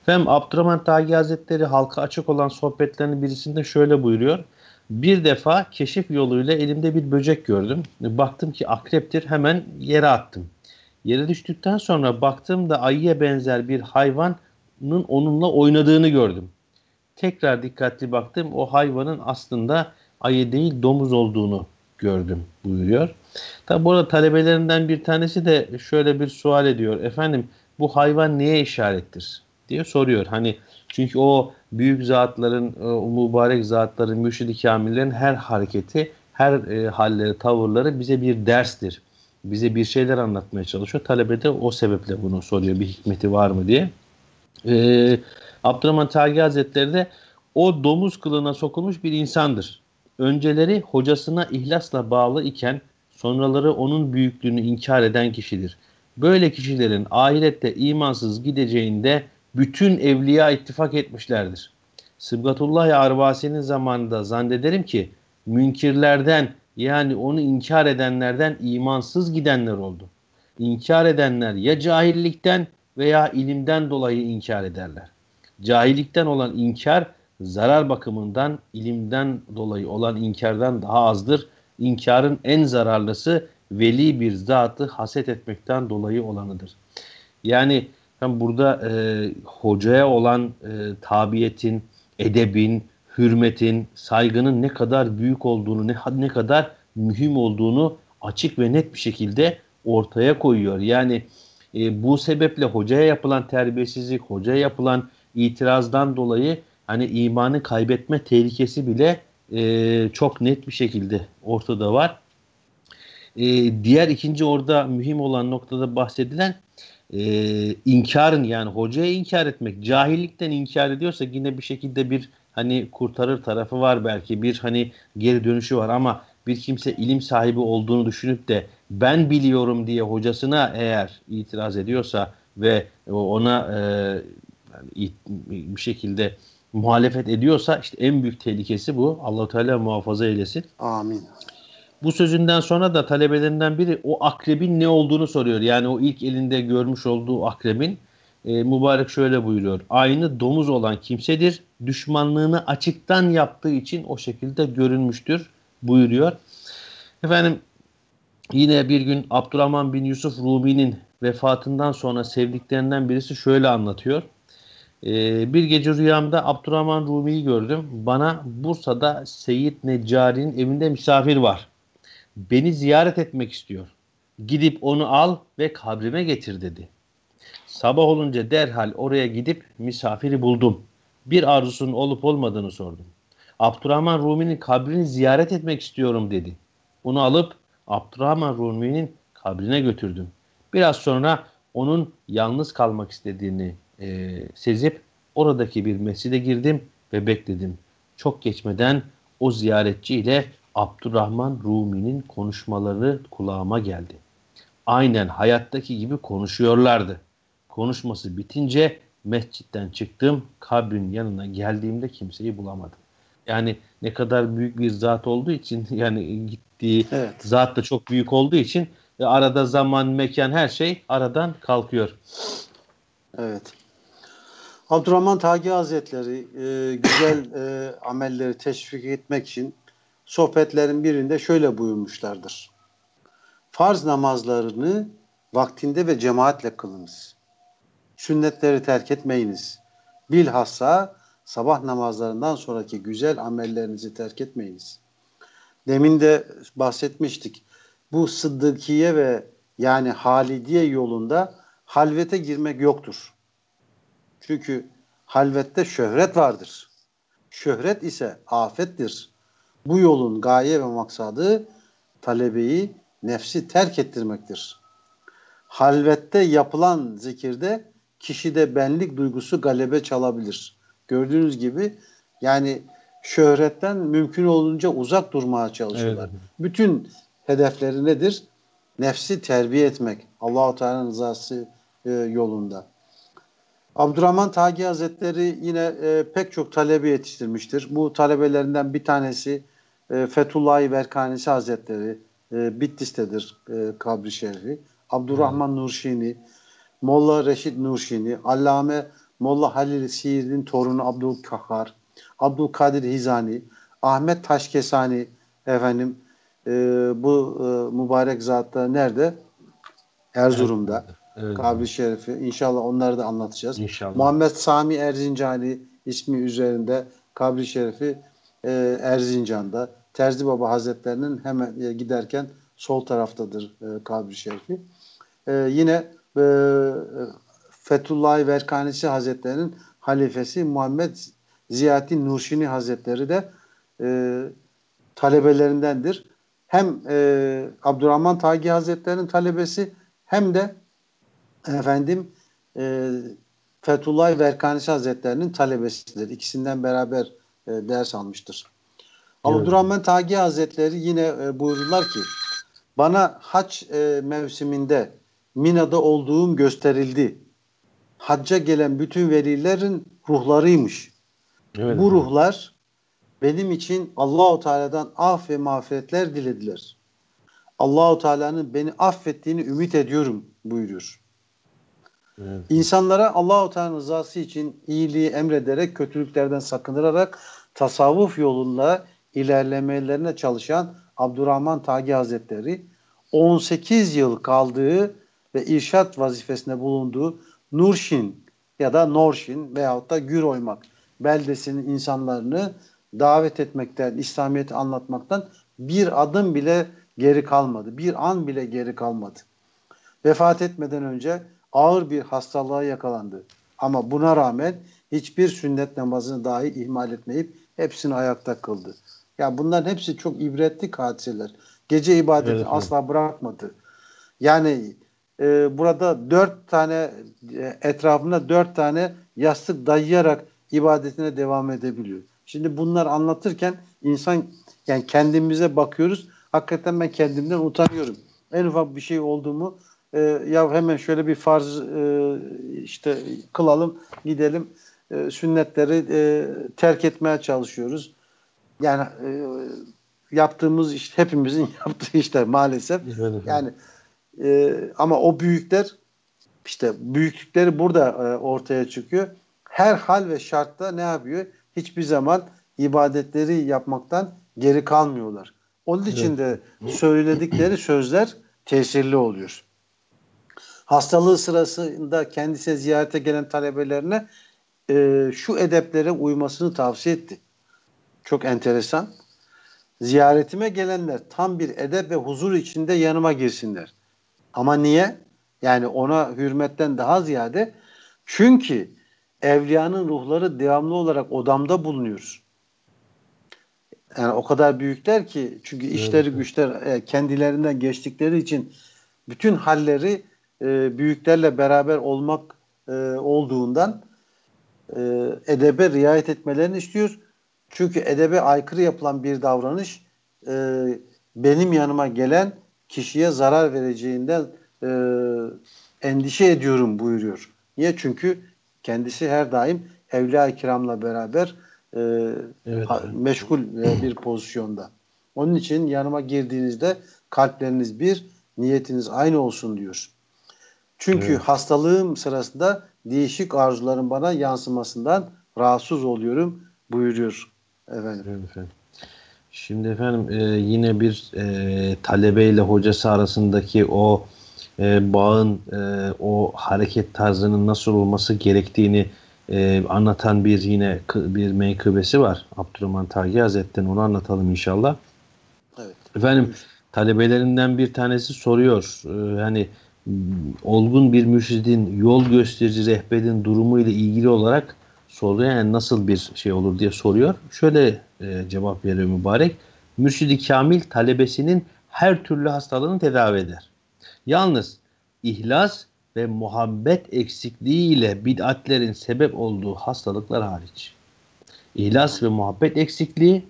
Hem Abdurrahman Tagi Hazretleri halka açık olan sohbetlerinin birisinde şöyle buyuruyor. Bir defa keşif yoluyla elimde bir böcek gördüm. Baktım ki akreptir hemen yere attım. Yere düştükten sonra baktım da ayıya benzer bir hayvanın onunla oynadığını gördüm. Tekrar dikkatli baktım o hayvanın aslında ayı değil domuz olduğunu gördüm buyuruyor. Tabi burada talebelerinden bir tanesi de şöyle bir sual ediyor. Efendim bu hayvan neye işarettir diye soruyor. Hani çünkü o büyük zatların, o mübarek zatların, mürşidi kamillerin her hareketi, her e, halleri, tavırları bize bir derstir. Bize bir şeyler anlatmaya çalışıyor. Talebe de o sebeple bunu soruyor. Bir hikmeti var mı diye. Ee, Abdurrahman Tagi Hazretleri de o domuz kılığına sokulmuş bir insandır. Önceleri hocasına ihlasla bağlı iken sonraları onun büyüklüğünü inkar eden kişidir. Böyle kişilerin ahirette imansız gideceğinde bütün evliya ittifak etmişlerdir. Sıbgatullah Arvasi'nin zamanında zannederim ki münkirlerden yani onu inkar edenlerden imansız gidenler oldu. İnkar edenler ya cahillikten veya ilimden dolayı inkar ederler. Cahillikten olan inkar zarar bakımından ilimden dolayı olan inkardan daha azdır. İnkarın en zararlısı veli bir zatı haset etmekten dolayı olanıdır. Yani ben burada e, hocaya olan e, tabiyetin, edebin, hürmetin, saygının ne kadar büyük olduğunu, ne, ne kadar mühim olduğunu açık ve net bir şekilde ortaya koyuyor. Yani e, bu sebeple hocaya yapılan terbiyesizlik, hocaya yapılan itirazdan dolayı hani imanı kaybetme tehlikesi bile e, çok net bir şekilde ortada var. E, diğer ikinci orada mühim olan noktada bahsedilen e, inkarın yani hocaya inkar etmek, cahillikten inkar ediyorsa yine bir şekilde bir hani kurtarır tarafı var belki bir hani geri dönüşü var ama bir kimse ilim sahibi olduğunu düşünüp de ben biliyorum diye hocasına eğer itiraz ediyorsa ve ona e, bir şekilde muhalefet ediyorsa işte en büyük tehlikesi bu. Allahu Teala muhafaza eylesin. Amin. Bu sözünden sonra da talebelerinden biri o akrebin ne olduğunu soruyor. Yani o ilk elinde görmüş olduğu akrebin e, mübarek şöyle buyuruyor. Aynı domuz olan kimsedir. Düşmanlığını açıktan yaptığı için o şekilde görünmüştür buyuruyor. Efendim yine bir gün Abdurrahman bin Yusuf Rumi'nin vefatından sonra sevdiklerinden birisi şöyle anlatıyor. Ee, bir gece rüyamda Abdurrahman Rumi'yi gördüm. Bana Bursa'da Seyyid Neccari'nin evinde misafir var. Beni ziyaret etmek istiyor. Gidip onu al ve kabrime getir dedi. Sabah olunca derhal oraya gidip misafiri buldum. Bir arzusunun olup olmadığını sordum. Abdurrahman Rumi'nin kabrini ziyaret etmek istiyorum dedi. Onu alıp Abdurrahman Rumi'nin kabrine götürdüm. Biraz sonra onun yalnız kalmak istediğini e, sezip oradaki bir mescide girdim ve bekledim. Çok geçmeden o ziyaretçi ile Abdurrahman Rumi'nin konuşmaları kulağıma geldi. Aynen hayattaki gibi konuşuyorlardı. Konuşması bitince mescitten çıktım. Kabrin yanına geldiğimde kimseyi bulamadım. Yani ne kadar büyük bir zat olduğu için <laughs> yani gittiği evet. zat da çok büyük olduğu için arada zaman, mekan her şey aradan kalkıyor. Evet. Abdurrahman Tagi Hazretleri e, güzel e, amelleri teşvik etmek için sohbetlerin birinde şöyle buyurmuşlardır. Farz namazlarını vaktinde ve cemaatle kılınız. Sünnetleri terk etmeyiniz. Bilhassa sabah namazlarından sonraki güzel amellerinizi terk etmeyiniz. Demin de bahsetmiştik. Bu Sıddıkiye ve yani Halidiye yolunda halvete girmek yoktur. Çünkü halvette şöhret vardır. Şöhret ise afettir. Bu yolun gaye ve maksadı talebeyi nefsi terk ettirmektir. Halvette yapılan zikirde kişide benlik duygusu galebe çalabilir. Gördüğünüz gibi yani şöhretten mümkün olunca uzak durmaya çalışıyorlar. Evet. Bütün hedefleri nedir? Nefsi terbiye etmek. Allahu Teala'nın rızası e, yolunda. Abdurrahman Tagi Hazretleri yine e, pek çok talebe yetiştirmiştir. Bu talebelerinden bir tanesi e, Fethullahi Verkanisi Hazretleri e, Bitlis'tedir e, kabri şerifi. Abdurrahman hmm. Nurşini, Molla Reşit Nurşini, Allame Molla Halil Siirt'in torunu Abdülkahar, Abdülkadir Hizani, Ahmet Taşkesani efendim e, bu e, mübarek zatta nerede? Erzurum'da. Evet. Kabri Şerifi. İnşallah onları da anlatacağız. İnşallah. Muhammed Sami Erzincani ismi üzerinde Kabri Şerifi e, Erzincan'da. Terzi Baba Hazretlerinin hemen e, giderken sol taraftadır e, Kabri Şerifi. E, yine e, Fethullah Verkanisi Hazretlerinin halifesi Muhammed Ziyati Nurşini Hazretleri de e, talebelerindendir. Hem e, Abdurrahman Tagi Hazretlerinin talebesi hem de efendim e, Fethullah Verkanisi Hazretlerinin talebesidir. İkisinden beraber e, ders almıştır. Evet. Abdurrahman Tagi Hazretleri yine e, buyururlar ki bana haç e, mevsiminde Mina'da olduğum gösterildi. Hacca gelen bütün velilerin ruhlarıymış. Evet. Bu ruhlar benim için Allahu Teala'dan af ve mağfiretler dilediler. Allahu Teala'nın beni affettiğini ümit ediyorum buyuruyor. Evet. İnsanlara Allahu Teala'nın rızası için iyiliği emrederek kötülüklerden sakındırarak tasavvuf yolunda ilerlemelerine çalışan Abdurrahman Tagi Hazretleri 18 yıl kaldığı ve irşat vazifesinde bulunduğu Nurşin ya da Norşin veyahut da Gür Oymak beldesinin insanlarını davet etmekten, İslamiyet'i anlatmaktan bir adım bile geri kalmadı. Bir an bile geri kalmadı. Vefat etmeden önce ağır bir hastalığa yakalandı. Ama buna rağmen hiçbir sünnet namazını dahi ihmal etmeyip hepsini ayakta kıldı. Ya bunların hepsi çok ibretli hadiseler. Gece ibadeti evet, asla bırakmadı. Yani e, burada dört tane e, etrafında dört tane yastık dayayarak ibadetine devam edebiliyor. Şimdi bunlar anlatırken insan yani kendimize bakıyoruz. Hakikaten ben kendimden utanıyorum. En ufak bir şey olduğumu e, ya hemen şöyle bir farz e, işte kılalım gidelim e, sünnetleri e, terk etmeye çalışıyoruz. Yani e, yaptığımız iş hepimizin <laughs> yaptığı işler maalesef. Yani e, ama o büyükler işte büyüklükleri burada e, ortaya çıkıyor. Her hal ve şartta ne yapıyor? Hiçbir zaman ibadetleri yapmaktan geri kalmıyorlar. Onun için de söyledikleri sözler tesirli oluyor. Hastalığı sırasında kendisine ziyarete gelen talebelerine e, şu edeplere uymasını tavsiye etti. Çok enteresan. Ziyaretime gelenler tam bir edep ve huzur içinde yanıma girsinler. Ama niye? Yani ona hürmetten daha ziyade çünkü evliyanın ruhları devamlı olarak odamda bulunuyor. Yani o kadar büyükler ki çünkü işleri evet. güçler e, kendilerinden geçtikleri için bütün halleri e, büyüklerle beraber olmak e, olduğundan e, edebe riayet etmelerini istiyor. Çünkü edebe aykırı yapılan bir davranış e, benim yanıma gelen kişiye zarar vereceğinden e, endişe ediyorum buyuruyor. Niye? Çünkü kendisi her daim evliya kiramla beraber e, evet, evet. meşgul e, <clears throat> bir pozisyonda. Onun için yanıma girdiğinizde kalpleriniz bir, niyetiniz aynı olsun diyor. Çünkü evet. hastalığım sırasında değişik arzuların bana yansımasından rahatsız oluyorum buyuruyor efendim. Efendim. Şimdi efendim e, yine bir e, talebe ile hocası arasındaki o e, bağın e, o hareket tarzının nasıl olması gerektiğini e, anlatan bir yine bir menkıbesi var. Abdurrahman Tagi Hazretleri'nin onu anlatalım inşallah. Evet. Efendim talebelerinden bir tanesi soruyor. E, hani olgun bir mürşidin yol gösterici rehberin durumu ile ilgili olarak soruyor. Yani nasıl bir şey olur diye soruyor. Şöyle e, cevap veriyor mübarek. Mürşidi Kamil talebesinin her türlü hastalığını tedavi eder. Yalnız ihlas ve muhabbet eksikliği ile bid'atlerin sebep olduğu hastalıklar hariç. İhlas ve muhabbet eksikliği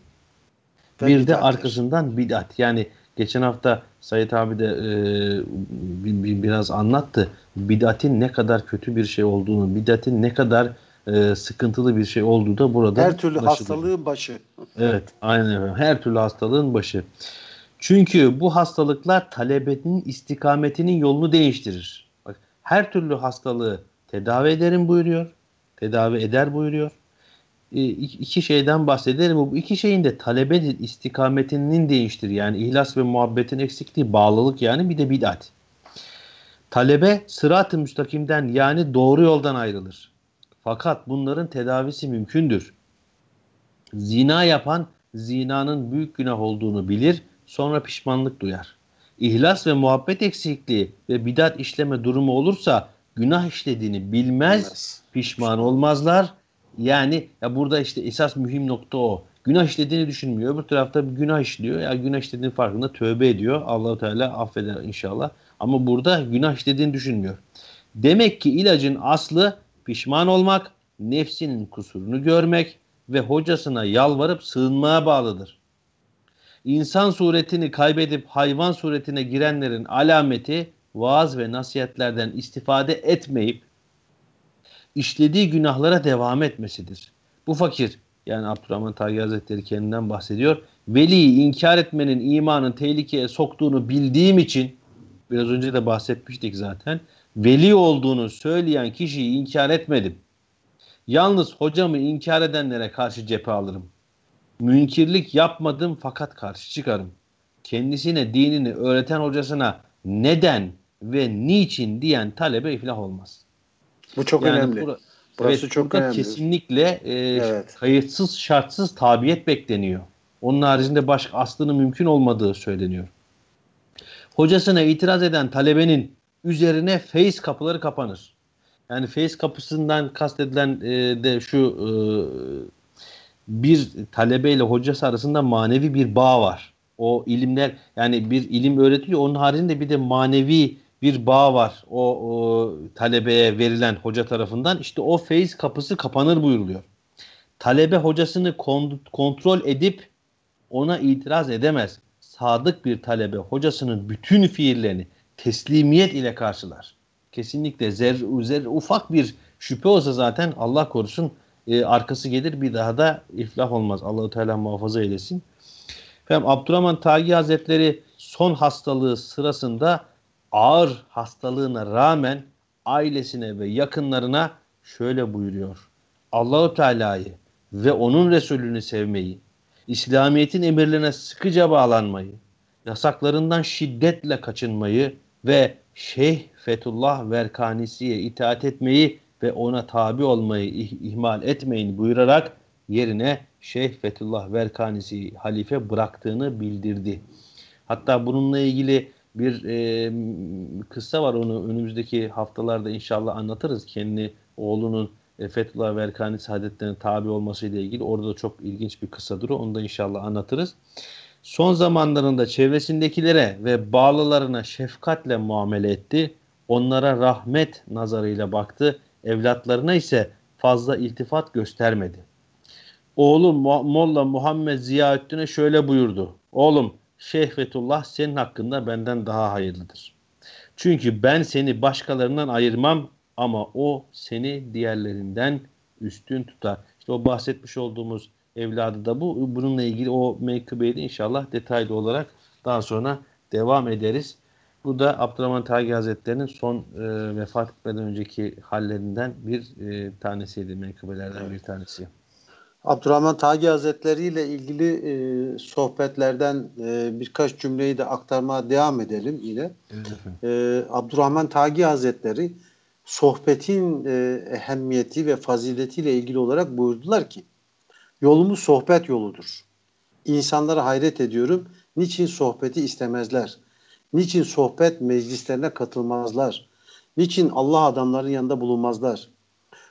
bir de arkasından bid'at. Yani geçen hafta Sayit abi de e, biraz anlattı. Bid'atin ne kadar kötü bir şey olduğunu, bid'atin ne kadar e, sıkıntılı bir şey olduğu da burada Her türlü başıdır. hastalığın başı. Evet, aynen efendim. Her türlü hastalığın başı. Çünkü bu hastalıklar talebenin istikametinin yolunu değiştirir. Bak, her türlü hastalığı tedavi ederim buyuruyor. Tedavi eder buyuruyor. E, iki şeyden bahsederim. Bu iki şeyin de talebenin istikametinin değiştir. Yani ihlas ve muhabbetin eksikliği, bağlılık yani bir de bid'at. Talebe sırat-ı müstakimden yani doğru yoldan ayrılır. Fakat bunların tedavisi mümkündür. Zina yapan zinanın büyük günah olduğunu bilir, sonra pişmanlık duyar. İhlas ve muhabbet eksikliği ve bidat işleme durumu olursa günah işlediğini bilmez, pişman olmazlar. Yani ya burada işte esas mühim nokta o. Günah işlediğini düşünmüyor. Öbür tarafta bir günah işliyor. Ya günah işlediğinin farkında tövbe ediyor. Allahu Teala affeder inşallah. Ama burada günah işlediğini düşünmüyor. Demek ki ilacın aslı pişman olmak, nefsinin kusurunu görmek ve hocasına yalvarıp sığınmaya bağlıdır. İnsan suretini kaybedip hayvan suretine girenlerin alameti vaaz ve nasihatlerden istifade etmeyip işlediği günahlara devam etmesidir. Bu fakir yani Abdurrahman Tagi Hazretleri kendinden bahsediyor. Veliyi inkar etmenin imanın tehlikeye soktuğunu bildiğim için biraz önce de bahsetmiştik zaten veli olduğunu söyleyen kişiyi inkar etmedim. Yalnız hocamı inkar edenlere karşı cephe alırım. Münkirlik yapmadım fakat karşı çıkarım. Kendisine dinini öğreten hocasına neden ve niçin diyen talebe iflah olmaz. Bu çok yani önemli. Bura, Burası evet, çok önemli. Kesinlikle e, evet. kayıtsız şartsız tabiyet bekleniyor. Onun haricinde başka aslının mümkün olmadığı söyleniyor. Hocasına itiraz eden talebenin üzerine feyiz kapıları kapanır. Yani feyiz kapısından kastedilen e, de şu e, bir talebe ile hocası arasında manevi bir bağ var. O ilimler yani bir ilim öğretiliyor. Onun haricinde bir de manevi bir bağ var o, o talebeye verilen hoca tarafından. İşte o feyiz kapısı kapanır buyuruluyor. Talebe hocasını kontrol edip ona itiraz edemez. Sadık bir talebe hocasının bütün fiillerini teslimiyet ile karşılar. Kesinlikle zer, zer ufak bir şüphe olsa zaten Allah korusun e, arkası gelir bir daha da iflah olmaz. Allahu Teala muhafaza eylesin. Efendim Abdurrahman Tagi Hazretleri son hastalığı sırasında ağır hastalığına rağmen ailesine ve yakınlarına şöyle buyuruyor. Allahu Teala'yı ve onun Resulünü sevmeyi, İslamiyet'in emirlerine sıkıca bağlanmayı, yasaklarından şiddetle kaçınmayı ve Şeyh Fethullah Verkanisi'ye itaat etmeyi ve ona tabi olmayı ihmal etmeyin buyurarak yerine Şeyh Fethullah Verkanisi halife bıraktığını bildirdi. Hatta bununla ilgili bir e, kıssa var onu önümüzdeki haftalarda inşallah anlatırız. Kendi oğlunun e, Fethullah Verkanisi hadetlerine tabi olmasıyla ilgili orada da çok ilginç bir kıssadır. Onu da inşallah anlatırız son zamanlarında çevresindekilere ve bağlılarına şefkatle muamele etti. Onlara rahmet nazarıyla baktı. Evlatlarına ise fazla iltifat göstermedi. Oğlu Molla Muhammed Ziyaüddin'e şöyle buyurdu. Oğlum Şeyh Fethullah senin hakkında benden daha hayırlıdır. Çünkü ben seni başkalarından ayırmam ama o seni diğerlerinden üstün tutar. İşte o bahsetmiş olduğumuz evladı da bu. Bununla ilgili o menkıbeyi de inşallah detaylı olarak daha sonra devam ederiz. Bu da Abdurrahman Tagi Hazretleri'nin son e, vefat etmeden önceki hallerinden bir e, tanesiydi, menkıbelerden evet. bir tanesi. Abdurrahman Tagi Hazretleri ile ilgili e, sohbetlerden e, birkaç cümleyi de aktarmaya devam edelim yine. Evet e, Abdurrahman Tagi Hazretleri sohbetin e, ehemmiyeti ve faziletiyle ilgili olarak buyurdular ki yolumuz sohbet yoludur. İnsanlara hayret ediyorum. Niçin sohbeti istemezler? Niçin sohbet meclislerine katılmazlar? Niçin Allah adamların yanında bulunmazlar?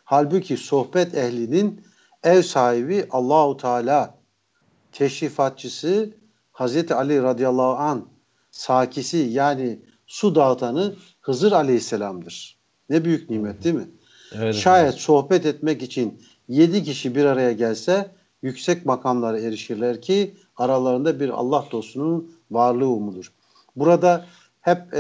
Halbuki sohbet ehlinin ev sahibi Allahu Teala, teşrifatçısı Hazreti Ali radıyallahu an, sakisi yani su dağıtanı Hızır aleyhisselamdır. Ne büyük nimet değil mi? Evet. Şayet sohbet etmek için yedi kişi bir araya gelse yüksek makamlara erişirler ki aralarında bir Allah dostunun varlığı umudur. Burada hep e,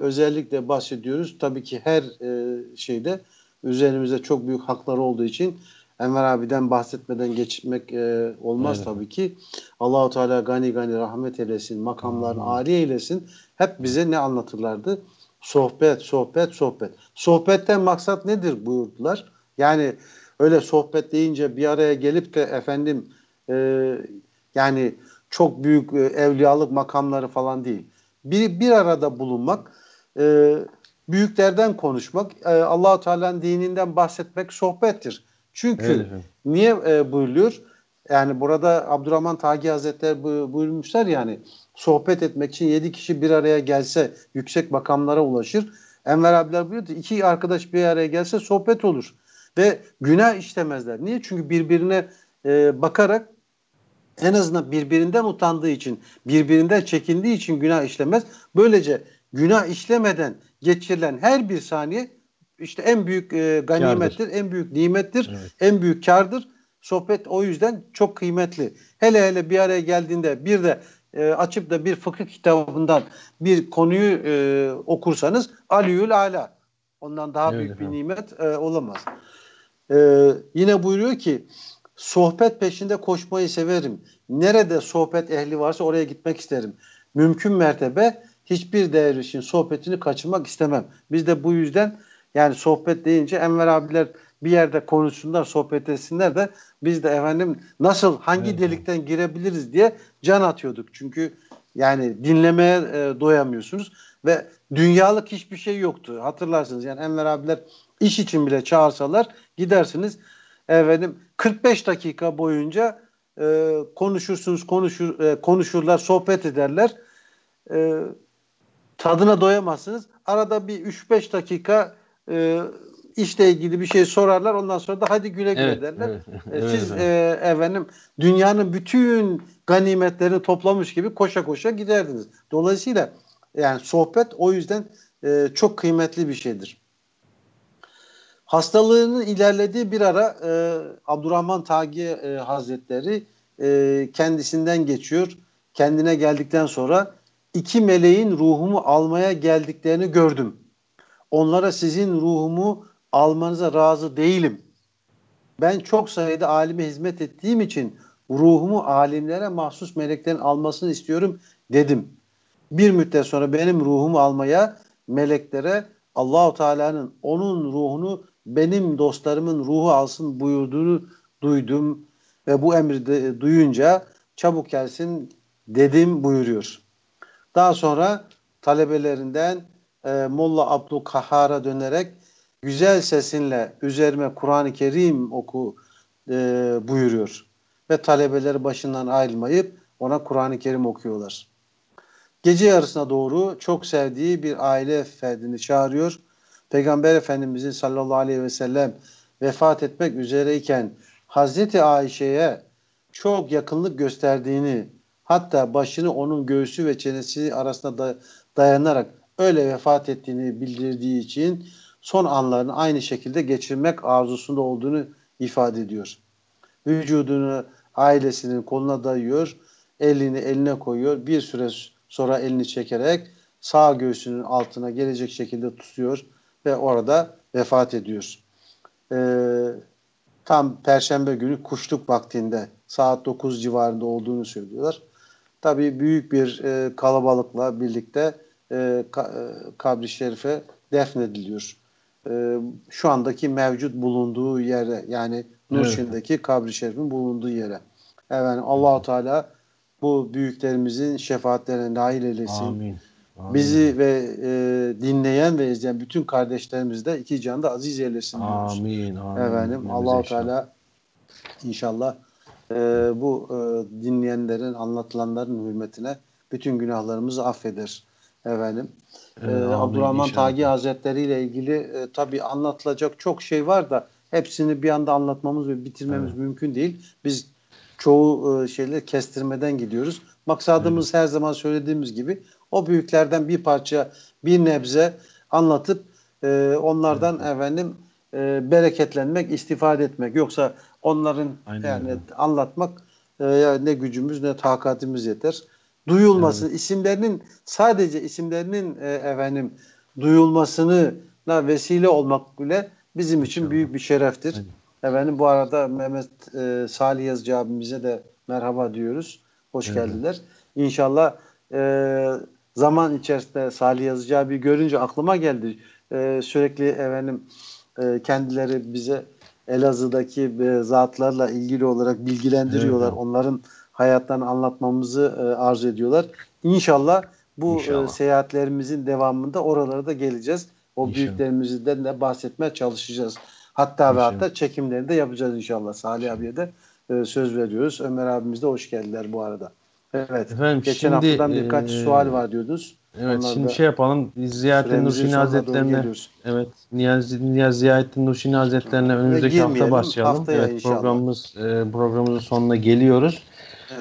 özellikle bahsediyoruz. Tabii ki her e, şeyde üzerimizde çok büyük hakları olduğu için Enver abiden bahsetmeden geçmek e, olmaz evet. tabii ki. Allahu Teala gani gani rahmet eylesin, makamlarını âli eylesin. Hep bize ne anlatırlardı? Sohbet, sohbet, sohbet. Sohbetten maksat nedir buyurdular. Yani öyle sohbet deyince bir araya gelip de efendim e, yani çok büyük e, evliyalık makamları falan değil. Bir, bir arada bulunmak, e, büyüklerden konuşmak, e, allah Teala'nın dininden bahsetmek sohbettir. Çünkü evet. niye e, buyuruyor? Yani burada Abdurrahman Tagi Hazretleri buyurmuşlar yani sohbet etmek için yedi kişi bir araya gelse yüksek makamlara ulaşır. Enver abiler buyuruyor ki iki arkadaş bir araya gelse sohbet olur. Ve günah işlemezler. Niye? Çünkü birbirine e, bakarak en azından birbirinden utandığı için, birbirinden çekindiği için günah işlemez. Böylece günah işlemeden geçirilen her bir saniye işte en büyük e, ganimettir, kardır. en büyük nimettir, evet. en büyük kardır. Sohbet o yüzden çok kıymetli. Hele hele bir araya geldiğinde bir de e, açıp da bir fıkıh kitabından bir konuyu e, okursanız aliyül ala. Ondan daha evet, büyük bir nimet e, olamaz. E, yine buyuruyor ki sohbet peşinde koşmayı severim. Nerede sohbet ehli varsa oraya gitmek isterim. Mümkün mertebe hiçbir dervişin sohbetini kaçırmak istemem. Biz de bu yüzden yani sohbet deyince Enver abiler bir yerde konuşsunlar, sohbet etsinler de biz de efendim nasıl, hangi evet. delikten girebiliriz diye can atıyorduk. Çünkü yani dinlemeye e, doyamıyorsunuz ve dünyalık hiçbir şey yoktu. Hatırlarsınız yani Enver abiler iş için bile çağırsalar gidersiniz. Efendim 45 dakika boyunca e, konuşursunuz, konuşur, e, konuşurlar, sohbet ederler. E, tadına doyamazsınız. Arada bir 3-5 dakika e, işle ilgili bir şey sorarlar. Ondan sonra da hadi güle güle evet, derler. Evet, evet, Siz evet. E, efendim dünyanın bütün ganimetlerini toplamış gibi koşa koşa giderdiniz. Dolayısıyla yani sohbet o yüzden e, çok kıymetli bir şeydir. Hastalığının ilerlediği bir ara e, Abdurrahman Tagi e, Hazretleri e, kendisinden geçiyor. Kendine geldikten sonra iki meleğin ruhumu almaya geldiklerini gördüm. Onlara sizin ruhumu almanıza razı değilim. Ben çok sayıda alime hizmet ettiğim için ruhumu alimlere mahsus meleklerin almasını istiyorum dedim. Bir müddet sonra benim ruhumu almaya meleklere Allahu Teala'nın onun ruhunu benim dostlarımın ruhu alsın buyurduğunu duydum ve bu emri de, duyunca çabuk gelsin dedim buyuruyor. Daha sonra talebelerinden e, Molla Abdülkahar'a dönerek güzel sesinle üzerime Kur'an-ı Kerim oku e, buyuruyor. Ve talebeleri başından ayrılmayıp ona Kur'an-ı Kerim okuyorlar. Gece yarısına doğru çok sevdiği bir aile ferdini çağırıyor. Peygamber Efendimizin sallallahu aleyhi ve sellem vefat etmek üzereyken Hazreti Ayşe'ye çok yakınlık gösterdiğini hatta başını onun göğsü ve çenesi arasında da dayanarak öyle vefat ettiğini bildirdiği için son anlarını aynı şekilde geçirmek arzusunda olduğunu ifade ediyor. Vücudunu ailesinin koluna dayıyor, elini eline koyuyor. Bir süre sonra elini çekerek sağ göğsünün altına gelecek şekilde tutuyor ve orada vefat ediyor. Ee, tam perşembe günü kuşluk vaktinde saat 9 civarında olduğunu söylüyorlar. Tabii büyük bir e, kalabalıkla birlikte e, e, kabri şerife defnediliyor. E, şu andaki mevcut bulunduğu yere yani Nurşin'deki evet. kabri şerifin bulunduğu yere. Evet Allahu Teala bu büyüklerimizin şefaatlerine nail eylesin. Amin. Amin. Bizi ve e, dinleyen ve izleyen bütün kardeşlerimiz de iki canda aziz eylesin diyoruz. Amin. amin. Efendim Allahu Teala inşallah e, bu e, dinleyenlerin anlatılanların hürmetine bütün günahlarımızı affeder. Efendim. Ee, e, Abdurrahman Tagi Hazretleri ile ilgili e, tabi anlatılacak çok şey var da hepsini bir anda anlatmamız ve bitirmemiz evet. mümkün değil. Biz çoğu e, şeyleri kestirmeden gidiyoruz. Maksadımız evet. her zaman söylediğimiz gibi o büyüklerden bir parça, bir nebze anlatıp e, onlardan evet. efendim e, bereketlenmek, istifade etmek. Yoksa onların Aynen yani öyle. anlatmak e, ne gücümüz ne takatimiz yeter. Duyulması, evet. isimlerinin sadece isimlerinin e, efendim duyulmasını vesile olmak bile bizim için büyük bir şereftir. Aynen. Efendim bu arada Mehmet e, Salih Yazıcı abimize de merhaba diyoruz. Hoş evet. geldiler. İnşallah e, zaman içerisinde Salih Yazıcı abi görünce aklıma geldi. E, sürekli efendim e, kendileri bize Elazığ'daki e, zatlarla ilgili olarak bilgilendiriyorlar. Evet. Onların hayatlarını anlatmamızı e, arzu ediyorlar. İnşallah bu e, İnşallah. E, seyahatlerimizin devamında oralara da geleceğiz. O İnşallah. büyüklerimizden de bahsetmeye çalışacağız. Hatta İnşallah. ve hatta çekimlerini de yapacağız inşallah. Salih abiye de e, söz veriyoruz. Ömer abimiz de hoş geldiler bu arada. Evet. Efendim, Geçen şimdi, haftadan birkaç e, sual var diyordunuz. Evet Onlar şimdi şey yapalım. Ziyarettin Nurşini Hazretlerine evet Niyazi, Niyazi Ziyarettin Nurşini Hazretlerine önümüzdeki hafta başlayalım. Evet inşallah. programımız e, programımızın sonuna geliyoruz.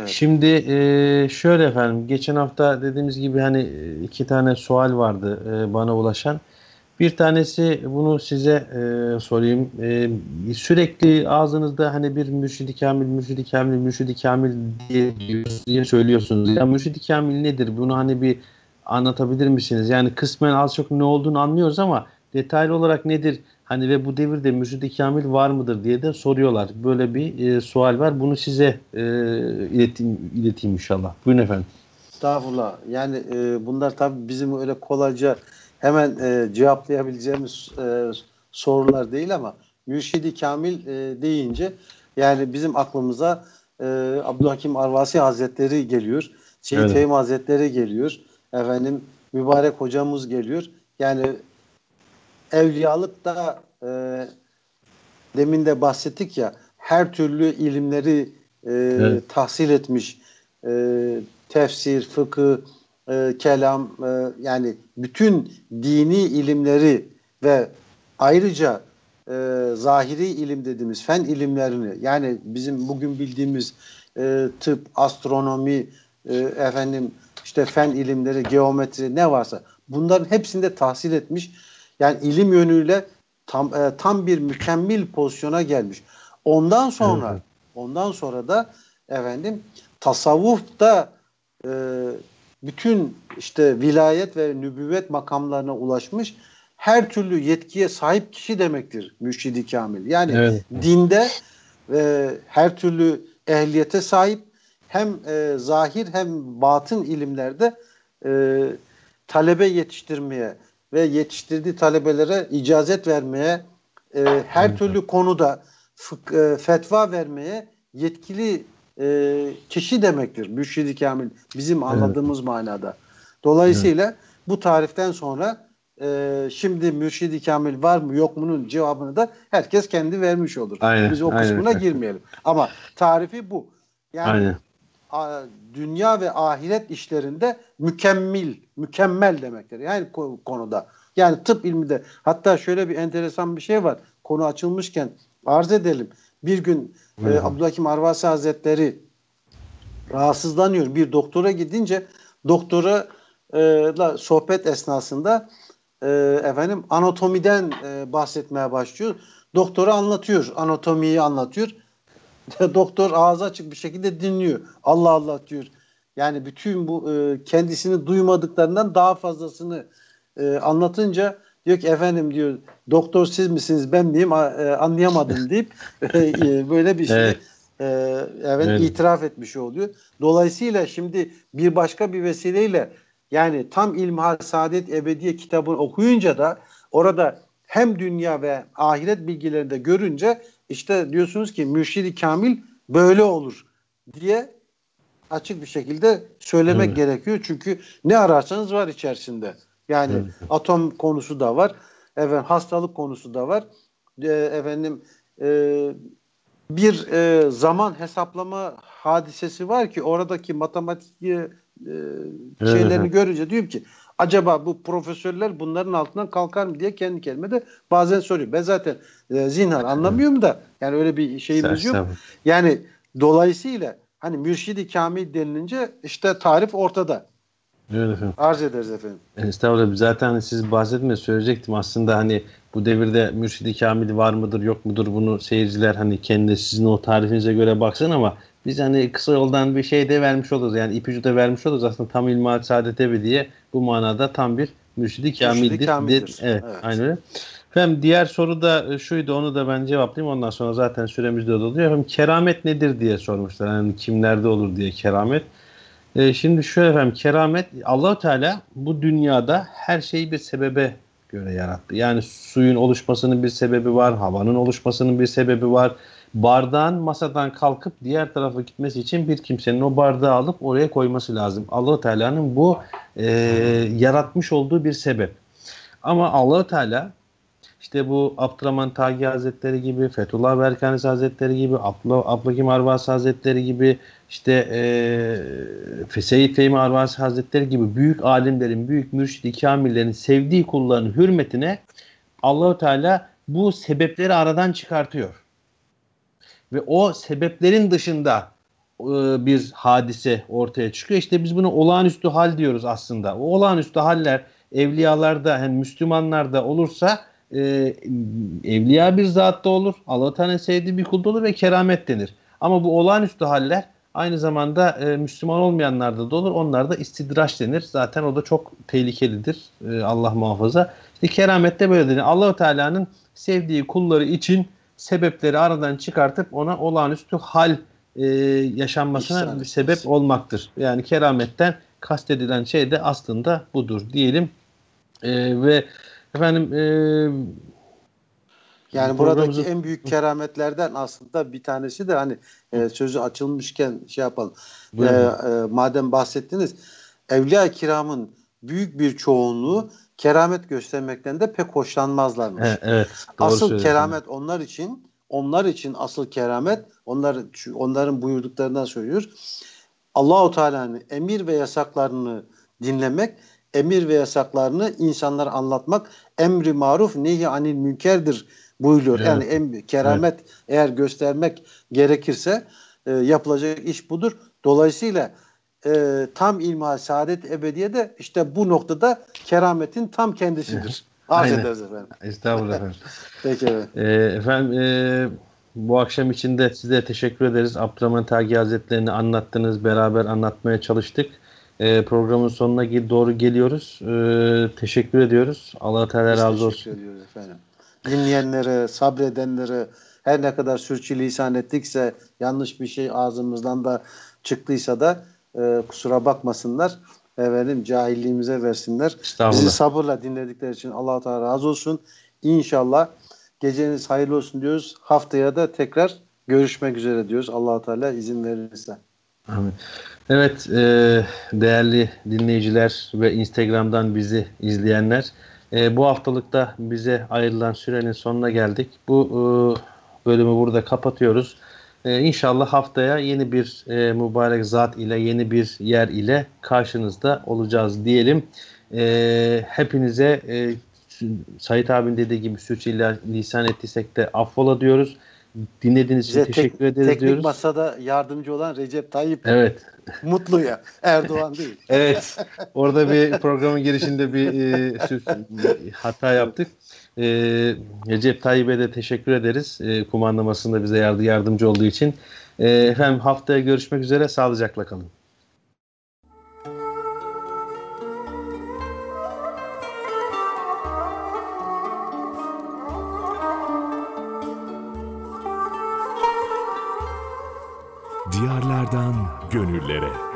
Şimdi e, şöyle efendim geçen hafta dediğimiz gibi hani iki tane sual vardı e, bana ulaşan. Bir tanesi bunu size e, sorayım. E, sürekli ağzınızda hani bir mürşidi kamil, mürşidi kamil, mürşidi kamil diye, diye söylüyorsunuz. Ya mürşidi kamil nedir? Bunu hani bir anlatabilir misiniz? Yani kısmen az çok ne olduğunu anlıyoruz ama detaylı olarak nedir? Hani ve bu devirde mürşidi kamil var mıdır diye de soruyorlar. Böyle bir e, sual var. Bunu size e, ileteyim, ileteyim inşallah. Buyurun efendim. Estağfurullah. Yani e, bunlar tabii bizim öyle kolayca hemen e, cevaplayabileceğimiz e, sorular değil ama mürşidi kamil e, deyince yani bizim aklımıza e, Abdülhakim Arvasi Hazretleri geliyor. Seyit evet. Hazretleri geliyor. Efendim mübarek hocamız geliyor. Yani evliyalık da e, demin de bahsettik ya her türlü ilimleri e, evet. tahsil etmiş e, tefsir, fıkıh, e, kelam e, yani bütün dini ilimleri ve ayrıca e, zahiri ilim dediğimiz fen ilimlerini yani bizim bugün bildiğimiz e, tıp, astronomi, e, efendim işte fen ilimleri, geometri ne varsa bunların hepsinde tahsil etmiş. Yani ilim yönüyle tam e, tam bir mükemmel pozisyona gelmiş. Ondan sonra evet. ondan sonra da efendim tasavvufta e, bütün işte vilayet ve nübüvvet makamlarına ulaşmış her türlü yetkiye sahip kişi demektir mürşidi kamil. Yani evet. dinde e, her türlü ehliyete sahip hem e, zahir hem batın ilimlerde e, talebe yetiştirmeye ve yetiştirdiği talebelere icazet vermeye e, her türlü konuda fık, e, fetva vermeye yetkili e, kişi demektir. Mürşidi Kamil bizim anladığımız evet. manada. Dolayısıyla evet. bu tariften sonra e, şimdi Mürşidi Kamil var mı yok mu'nun cevabını da herkes kendi vermiş olur. Aynen, Biz o kısmına aynen. girmeyelim. Ama tarifi bu. Yani aynen. Dünya ve ahiret işlerinde mükemmel, mükemmel demektir. Yani konuda. Yani tıp ilminde. Hatta şöyle bir enteresan bir şey var. Konu açılmışken arz edelim. Bir gün e, Abdülhakim Arvasi Hazretleri rahatsızlanıyor. Bir doktora gidince doktora e, la sohbet esnasında e, efendim anatomiden e, bahsetmeye başlıyor. Doktora anlatıyor. Anatomiyi anlatıyor. <laughs> Doktor ağzı açık bir şekilde dinliyor. Allah Allah diyor. Yani bütün bu e, kendisini duymadıklarından daha fazlasını e, anlatınca diyor ki efendim diyor doktor siz misiniz ben miyim e, anlayamadım deyip <laughs> e, böyle bir şey evet. e, evet, evet. itiraf etmiş oluyor. Dolayısıyla şimdi bir başka bir vesileyle yani tam İlmihal Saadet Ebediye kitabını okuyunca da orada hem dünya ve ahiret bilgilerini de görünce işte diyorsunuz ki mürşidi kamil böyle olur diye açık bir şekilde söylemek evet. gerekiyor. Çünkü ne ararsanız var içerisinde. Yani evet. atom konusu da var. Efendim hastalık konusu da var. E, efendim e, bir e, zaman hesaplama hadisesi var ki oradaki matematik e, şeylerini evet. görünce diyorum ki acaba bu profesörler bunların altından kalkar mı diye kendi kendime de bazen soruyorum. Ben zaten e, zinhar anlamıyorum da yani öyle bir şeyimiz yok. Yani dolayısıyla hani mürşidi kamil denilince işte tarif ortada. Evet efendim. Arz ederiz efendim. Estağfurullah. Zaten siz bahsetme söyleyecektim. Aslında hani bu devirde mürşidi kamil var mıdır yok mudur bunu seyirciler hani kendi sizin o tarifinize göre baksın ama biz hani kısa yoldan bir şey de vermiş oluruz. Yani ipucu da vermiş oluruz. Aslında tam ilmal saadet evi diye bu manada tam bir mürşidi kamildir. Mürşidi kamildir. Evet, evet, aynen öyle. Efendim diğer soru da şuydu onu da ben cevaplayayım ondan sonra zaten süremiz de doluyor. Efendim keramet nedir diye sormuşlar. Yani kimlerde olur diye keramet. E, şimdi şöyle efendim keramet Allahu Teala bu dünyada her şeyi bir sebebe göre yarattı. Yani suyun oluşmasının bir sebebi var, havanın oluşmasının bir sebebi var. Bardağın masadan kalkıp diğer tarafa gitmesi için bir kimsenin o bardağı alıp oraya koyması lazım. Allahu Teala'nın bu e, yaratmış olduğu bir sebep. Ama Allahu Teala işte bu Abdurrahman Tagi Hazretleri gibi, Fethullah Berkanisi Hazretleri gibi, Abla, Ablakim Arvasi Hazretleri gibi, işte e, Seyyid Fehmi Arvasi Hazretleri gibi büyük alimlerin, büyük mürşidi kamillerin sevdiği kulların hürmetine Allahu Teala bu sebepleri aradan çıkartıyor. Ve o sebeplerin dışında e, bir hadise ortaya çıkıyor. İşte biz bunu olağanüstü hal diyoruz aslında. O olağanüstü haller evliyalarda, yani Müslümanlarda olursa e, evliya bir zatta olur. Allah Teala sevdiği bir kulda olur ve keramet denir. Ama bu olağanüstü haller aynı zamanda e, Müslüman olmayanlarda da olur. Onlarda istidraç denir. Zaten o da çok tehlikelidir. E, Allah muhafaza. İşte keramette böyle denir. allah Teala'nın sevdiği kulları için sebepleri aradan çıkartıp ona olağanüstü hal e, yaşanmasına İhsan bir sebep olmaktır. Yani kerametten kastedilen şey de aslında budur diyelim. E, ve Efendim e, yani buradaki en büyük kerametlerden aslında bir tanesi de hani e, sözü açılmışken şey yapalım. E, e, madem bahsettiniz Evliya kiramın büyük bir çoğunluğu keramet göstermekten de pek hoşlanmazlarmış. Evet, evet asıl keramet onlar için onlar için asıl keramet onlar onların buyurduklarından söylüyor. Allahu Teala'nın emir ve yasaklarını dinlemek emir ve yasaklarını insanlara anlatmak emri maruf nehi anil münkerdir buyuruyor. Evet. Yani em, keramet evet. eğer göstermek gerekirse e, yapılacak iş budur. Dolayısıyla e, tam ilmihal saadet ebediye de işte bu noktada kerametin tam kendisidir. <laughs> Arz ederiz efendim. Estağfurullah efendim. <laughs> Peki evet. E, efendim e, bu akşam için de size teşekkür ederiz. Abdurrahman Tagi Hazretlerini anlattınız. Beraber anlatmaya çalıştık e, programın sonuna doğru geliyoruz. E, teşekkür ediyoruz. Allah Teala razı olsun. Teşekkür ediyoruz efendim. Dinleyenlere, sabredenlere her ne kadar sürçülisan ettikse yanlış bir şey ağzımızdan da çıktıysa da e, kusura bakmasınlar. Efendim cahilliğimize versinler. Bizi sabırla dinledikleri için Allah Teala razı olsun. İnşallah geceniz hayırlı olsun diyoruz. Haftaya da tekrar görüşmek üzere diyoruz. Allah Teala izin verirse. Amin. Evet e, değerli dinleyiciler ve Instagram'dan bizi izleyenler e, bu haftalıkta bize ayrılan sürenin sonuna geldik. Bu e, bölümü burada kapatıyoruz. E, inşallah haftaya yeni bir e, mübarek zat ile yeni bir yer ile karşınızda olacağız diyelim. E, hepinize e, Sait abin dediği gibi sürçü lisan ettiysek de affola diyoruz. Dinlediğiniz için teşekkür tek, ederiz teknik diyoruz. masada yardımcı olan Recep Tayyip. Evet. Mutlu ya. Erdoğan değil. evet. <laughs> Orada bir programın girişinde bir e, hata yaptık. E, Recep Tayyip'e de teşekkür ederiz. E, kumandamasında bize yardı, yardımcı olduğu için. E, efendim haftaya görüşmek üzere. Sağlıcakla kalın. Diyarlardan gönüllere.